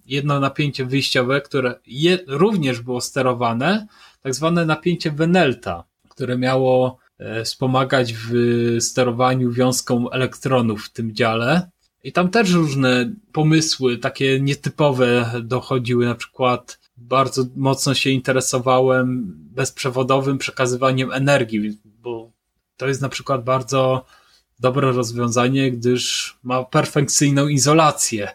jedno napięcie wyjściowe, które je, również było sterowane, tak zwane napięcie Venelta, które miało e, wspomagać w sterowaniu wiązką elektronów w tym dziale. I tam też różne pomysły, takie nietypowe dochodziły, na przykład bardzo mocno się interesowałem bezprzewodowym przekazywaniem energii, bo to jest na przykład bardzo dobre rozwiązanie, gdyż ma perfekcyjną izolację.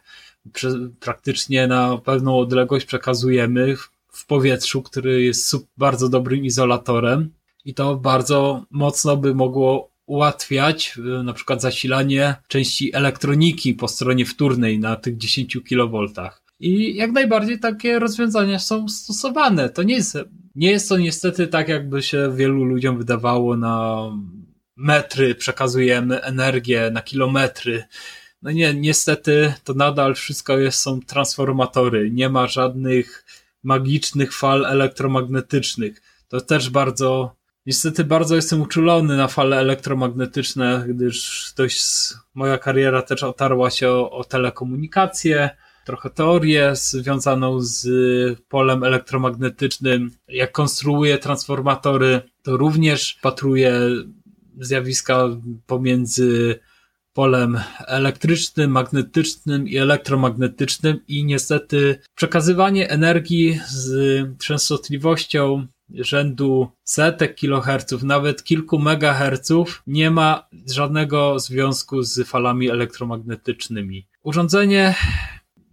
Praktycznie na pewną odległość przekazujemy w powietrzu, który jest bardzo dobrym izolatorem i to bardzo mocno by mogło ułatwiać y, na przykład zasilanie części elektroniki po stronie wtórnej na tych 10 kV. I jak najbardziej takie rozwiązania są stosowane. To nie jest, nie jest to niestety tak, jakby się wielu ludziom wydawało na metry, przekazujemy energię na kilometry. No nie, niestety to nadal wszystko jest, są transformatory. Nie ma żadnych magicznych fal elektromagnetycznych. To też bardzo, niestety bardzo jestem uczulony na fale elektromagnetyczne, gdyż dość moja kariera też otarła się o, o telekomunikację, trochę teorię związaną z polem elektromagnetycznym. Jak konstruuję transformatory, to również patruję zjawiska pomiędzy polem elektrycznym, magnetycznym i elektromagnetycznym i niestety przekazywanie energii z częstotliwością rzędu setek kiloherców, nawet kilku megaherców nie ma żadnego związku z falami elektromagnetycznymi. Urządzenie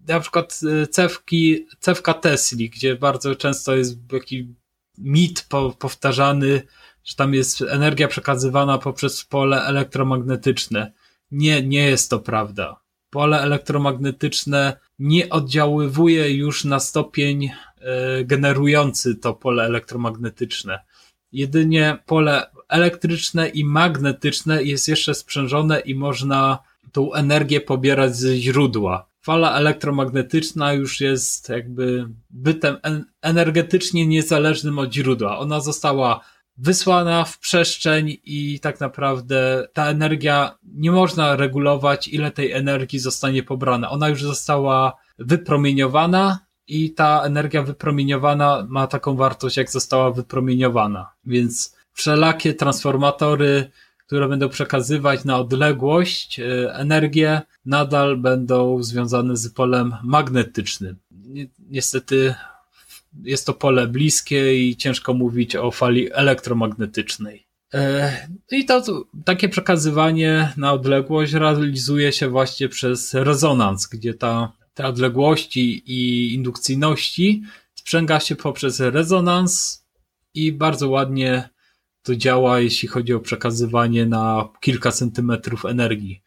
na przykład y, cewki, cewka Tesli, gdzie bardzo często jest taki mit powtarzany, że tam jest energia przekazywana poprzez pole elektromagnetyczne. Nie, nie jest to prawda. Pole elektromagnetyczne nie oddziaływuje już na stopień y, generujący to pole elektromagnetyczne. Jedynie pole elektryczne i magnetyczne jest jeszcze sprzężone i można tą energię pobierać ze źródła fala elektromagnetyczna już jest jakby bytem energetycznie niezależnym od źródła. Ona została wysłana w przestrzeń i tak naprawdę ta energia nie można regulować, ile tej energii zostanie pobrana. Ona już została wypromieniowana i ta energia wypromieniowana ma taką wartość, jak została wypromieniowana. Więc wszelakie transformatory które będą przekazywać na odległość e, energię, nadal będą związane z polem magnetycznym. Niestety jest to pole bliskie i ciężko mówić o fali elektromagnetycznej. E, I to, takie przekazywanie na odległość realizuje się właśnie przez rezonans, gdzie ta, te odległości i indukcyjności sprzęga się poprzez rezonans i bardzo ładnie to działa, jeśli chodzi o przekazywanie na kilka centymetrów energii.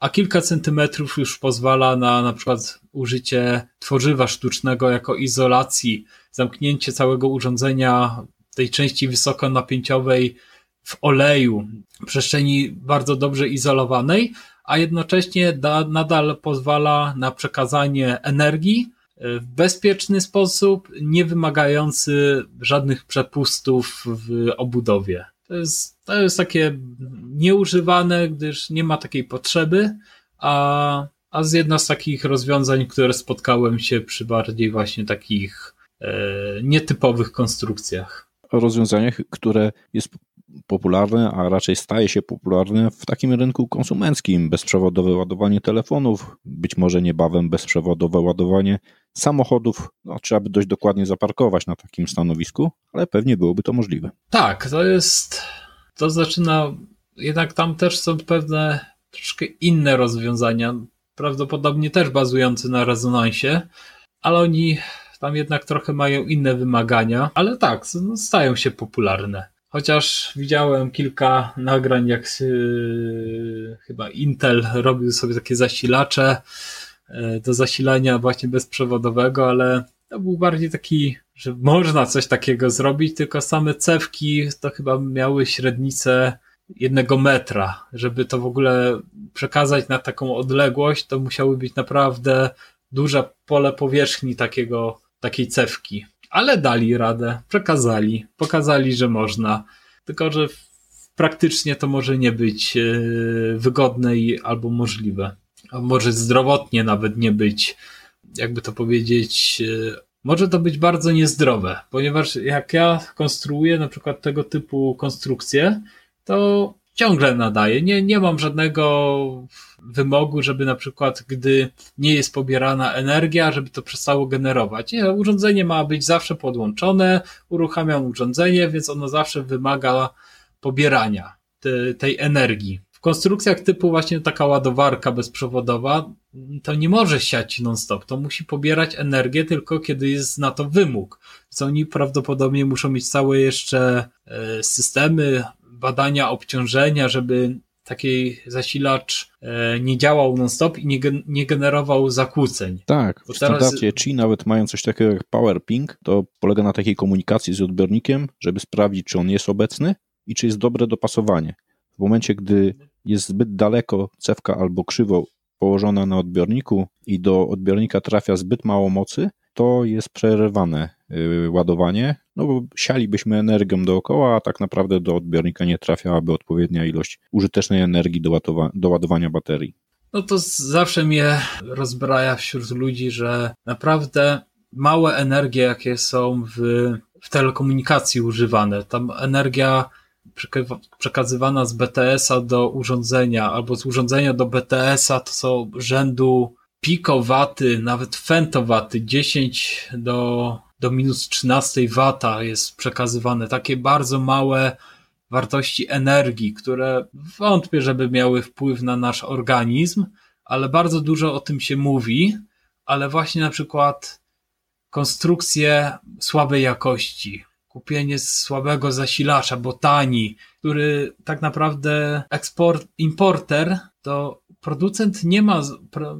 A kilka centymetrów już pozwala na na przykład użycie tworzywa sztucznego jako izolacji, zamknięcie całego urządzenia, tej części wysokonapięciowej w oleju, przestrzeni bardzo dobrze izolowanej, a jednocześnie da, nadal pozwala na przekazanie energii w bezpieczny sposób, nie wymagający żadnych przepustów w obudowie. To jest, to jest takie nieużywane, gdyż nie ma takiej potrzeby, a, a z jedna z takich rozwiązań, które spotkałem się przy bardziej właśnie takich e, nietypowych konstrukcjach. Rozwiązaniach, które jest popularne, a raczej staje się popularne w takim rynku konsumenckim. Bezprzewodowe ładowanie telefonów, być może niebawem bezprzewodowe ładowanie samochodów. No, trzeba by dość dokładnie zaparkować na takim stanowisku, ale pewnie byłoby to możliwe. Tak, to jest. To zaczyna. Jednak tam też są pewne troszkę inne rozwiązania, prawdopodobnie też bazujące na rezonansie, ale oni tam jednak trochę mają inne wymagania, ale tak, no, stają się popularne. Chociaż widziałem kilka nagrań, jak yy, chyba Intel robił sobie takie zasilacze do zasilania właśnie bezprzewodowego, ale to był bardziej taki, że można coś takiego zrobić, tylko same cewki to chyba miały średnicę jednego metra. Żeby to w ogóle przekazać na taką odległość, to musiały być naprawdę duże pole powierzchni takiego, takiej cewki. Ale dali radę, przekazali, pokazali, że można. Tylko, że praktycznie to może nie być e, wygodne i albo możliwe. A może zdrowotnie nawet nie być, jakby to powiedzieć, e, może to być bardzo niezdrowe, ponieważ jak ja konstruuję na przykład tego typu konstrukcje, to ciągle nadaję. Nie, nie mam żadnego wymogu, żeby na przykład, gdy nie jest pobierana energia, żeby to przestało generować. Nie, urządzenie ma być zawsze podłączone, uruchamiam urządzenie, więc ono zawsze wymaga pobierania te, tej energii. Konstrukcjach typu właśnie taka ładowarka bezprzewodowa, to nie może siać non-stop, to musi pobierać energię tylko kiedy jest na to wymóg. Więc oni prawdopodobnie muszą mieć całe jeszcze e, systemy badania obciążenia, żeby taki zasilacz e, nie działał non-stop i nie, nie generował zakłóceń. Tak, w teraz... standardzie Qi nawet mają coś takiego jak Power Ping, to polega na takiej komunikacji z odbiornikiem, żeby sprawdzić, czy on jest obecny i czy jest dobre dopasowanie. W momencie, gdy jest zbyt daleko cewka albo krzywo położona na odbiorniku i do odbiornika trafia zbyt mało mocy, to jest przerywane y, ładowanie, no bo sialibyśmy energią dookoła, a tak naprawdę do odbiornika nie trafiałaby odpowiednia ilość użytecznej energii do, ładowa do ładowania baterii. No to zawsze mnie rozbraja wśród ludzi, że naprawdę małe energie, jakie są w, w telekomunikacji używane, tam energia przekazywana z BTS-a do urządzenia albo z urządzenia do BTS-a to są rzędu pikowaty, nawet fentowaty, 10 do, do minus 13 wata jest przekazywane. Takie bardzo małe wartości energii, które wątpię, żeby miały wpływ na nasz organizm, ale bardzo dużo o tym się mówi, ale właśnie na przykład konstrukcje słabej jakości, kupienie słabego zasilacza, bo tani, który tak naprawdę eksport, importer, to producent nie ma,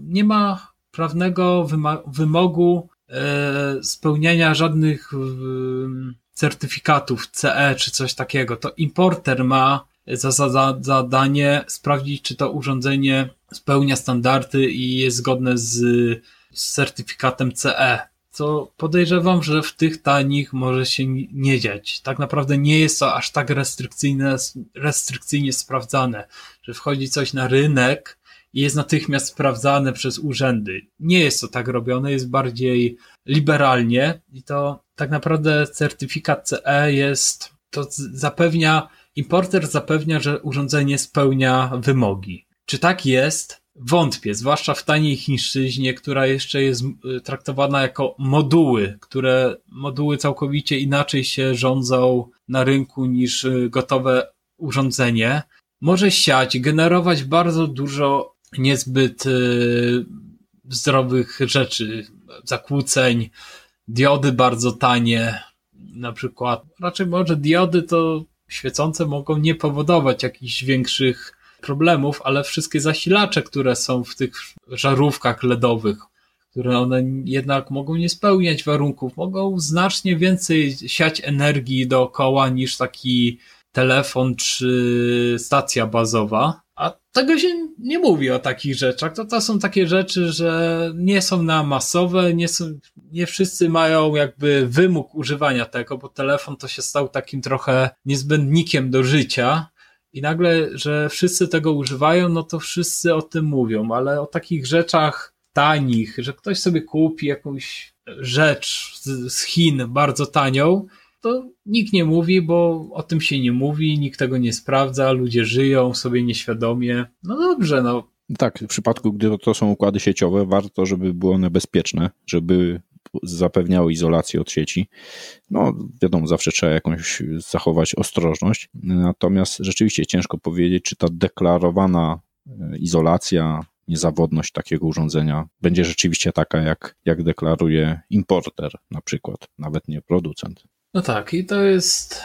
nie ma prawnego wymogu e, spełniania żadnych certyfikatów CE czy coś takiego. To importer ma za, za zadanie sprawdzić, czy to urządzenie spełnia standardy i jest zgodne z certyfikatem CE co podejrzewam, że w tych tanich może się nie dziać. Tak naprawdę nie jest to aż tak restrykcyjne, restrykcyjnie sprawdzane, że wchodzi coś na rynek i jest natychmiast sprawdzane przez urzędy. Nie jest to tak robione, jest bardziej liberalnie i to tak naprawdę certyfikat CE jest, to zapewnia, importer zapewnia, że urządzenie spełnia wymogi. Czy tak jest? Wątpię, zwłaszcza w taniej chińszczyźnie, która jeszcze jest y, traktowana jako moduły, które moduły całkowicie inaczej się rządzą na rynku niż y, gotowe urządzenie. Może siać, generować bardzo dużo niezbyt y, zdrowych rzeczy, zakłóceń, diody bardzo tanie, na przykład. Raczej może diody to świecące mogą nie powodować jakichś większych problemów, ale wszystkie zasilacze, które są w tych żarówkach LEDowych, które one jednak mogą nie spełniać warunków, mogą znacznie więcej siać energii dookoła niż taki telefon czy stacja bazowa. A tego się nie mówi o takich rzeczach. To, to są takie rzeczy, że nie są na masowe, nie, są, nie wszyscy mają jakby wymóg używania tego, bo telefon to się stał takim trochę niezbędnikiem do życia i nagle, że wszyscy tego używają, no to wszyscy o tym mówią, ale o takich rzeczach tanich, że ktoś sobie kupi jakąś rzecz z, z Chin bardzo tanią, to nikt nie mówi, bo o tym się nie mówi, nikt tego nie sprawdza, ludzie żyją sobie nieświadomie. No dobrze, no. Tak, w przypadku, gdy to są układy sieciowe, warto, żeby były one bezpieczne, żeby zapewniały izolację od sieci. No, wiadomo, zawsze trzeba jakąś zachować ostrożność. Natomiast rzeczywiście ciężko powiedzieć, czy ta deklarowana e, izolacja, niezawodność takiego urządzenia będzie rzeczywiście taka, jak, jak deklaruje importer, na przykład, nawet nie producent. No tak, i to jest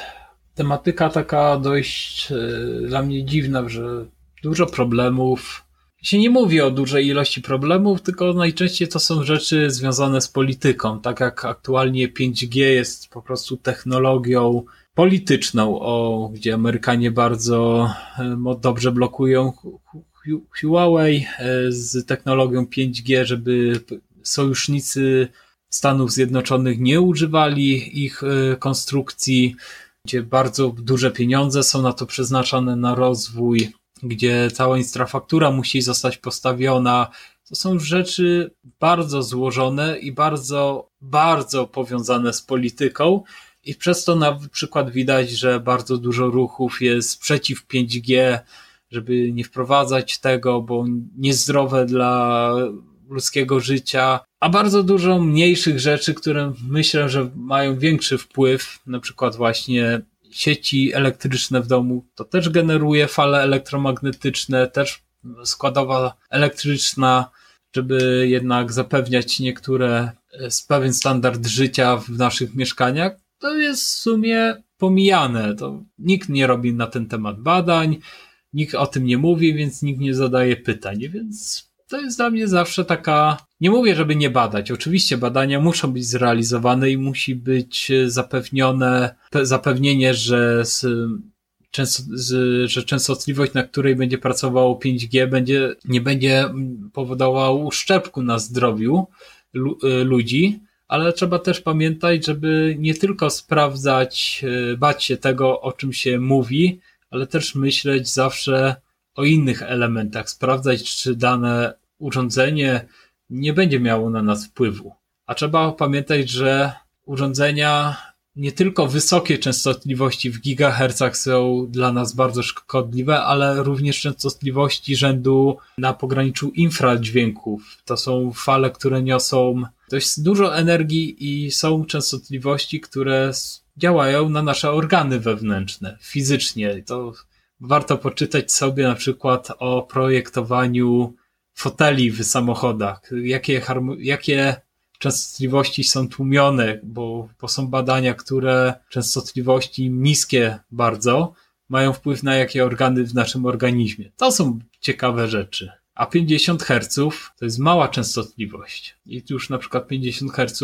tematyka taka dość e, dla mnie dziwna, że dużo problemów się nie mówi o dużej ilości problemów, tylko najczęściej to są rzeczy związane z polityką. Tak jak aktualnie 5G jest po prostu technologią polityczną, o, gdzie Amerykanie bardzo dobrze blokują Huawei e, z technologią 5G, żeby sojusznicy Stanów Zjednoczonych nie używali ich e, konstrukcji, gdzie bardzo duże pieniądze są na to przeznaczane na rozwój, gdzie cała infrastruktura musi zostać postawiona. To są rzeczy bardzo złożone i bardzo, bardzo powiązane z polityką. I przez to na przykład widać, że bardzo dużo ruchów jest przeciw 5G, żeby nie wprowadzać tego, bo niezdrowe dla ludzkiego życia, a bardzo dużo mniejszych rzeczy, które myślę, że mają większy wpływ, na przykład właśnie sieci elektryczne w domu, to też generuje fale elektromagnetyczne, też składowa elektryczna, żeby jednak zapewniać niektóre, e, pewien standard życia w naszych mieszkaniach, to jest w sumie pomijane. To nikt nie robi na ten temat badań, nikt o tym nie mówi, więc nikt nie zadaje pytań, więc to jest dla mnie zawsze taka. Nie mówię, żeby nie badać. Oczywiście badania muszą być zrealizowane i musi być zapewnione, zapewnienie, że, z, z, że częstotliwość, na której będzie pracowało 5G, będzie, nie będzie powodował uszczerbku na zdrowiu ludzi, ale trzeba też pamiętać, żeby nie tylko sprawdzać, bać się tego, o czym się mówi, ale też myśleć zawsze o innych elementach, sprawdzać, czy dane urządzenie nie będzie miało na nas wpływu. A trzeba pamiętać, że urządzenia nie tylko wysokie częstotliwości w gigahercach są dla nas bardzo szkodliwe, ale również częstotliwości rzędu na pograniczu infradźwięków. To są fale, które niosą dość dużo energii i są częstotliwości, które działają na nasze organy wewnętrzne, fizycznie. To warto poczytać sobie na przykład o projektowaniu foteli w samochodach, jakie, jakie częstotliwości są tłumione, bo, bo są badania, które częstotliwości niskie bardzo mają wpływ na jakie organy w naszym organizmie. To są ciekawe rzeczy. A 50 Hz to jest mała częstotliwość. I już na przykład 50 Hz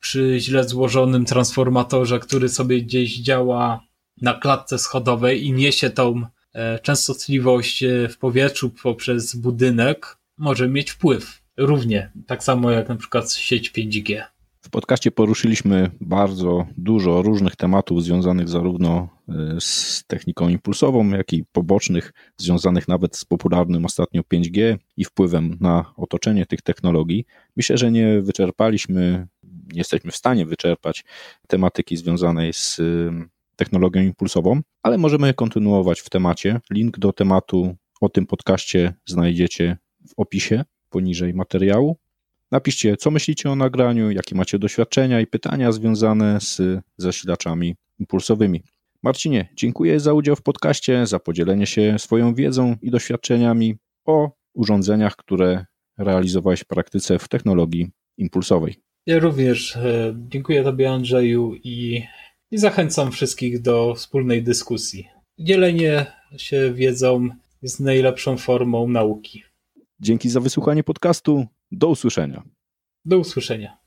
przy źle złożonym transformatorze, który sobie gdzieś działa na klatce schodowej i niesie tą e, częstotliwość e, w powietrzu poprzez budynek, może mieć wpływ. Równie, tak samo jak na przykład sieć 5G. W podcaście poruszyliśmy bardzo dużo różnych tematów związanych zarówno e, z techniką impulsową, jak i pobocznych, związanych nawet z popularnym ostatnio 5G i wpływem na otoczenie tych technologii. Myślę, że nie wyczerpaliśmy, nie jesteśmy w stanie wyczerpać tematyki związanej z e, technologią impulsową, ale możemy kontynuować w temacie. Link do tematu o tym podcaście znajdziecie w opisie poniżej materiału. Napiszcie, co myślicie o nagraniu, jakie macie doświadczenia i pytania związane z zasilaczami impulsowymi. Marcinie, dziękuję za udział w podcaście, za podzielenie się swoją wiedzą i doświadczeniami o urządzeniach, które realizowałeś w praktyce w technologii impulsowej. Ja również e, dziękuję Tobie, Andrzeju, i, i zachęcam wszystkich do wspólnej dyskusji. Dzielenie się wiedzą jest najlepszą formą nauki. Dzięki za wysłuchanie podcastu. Do usłyszenia. Do usłyszenia.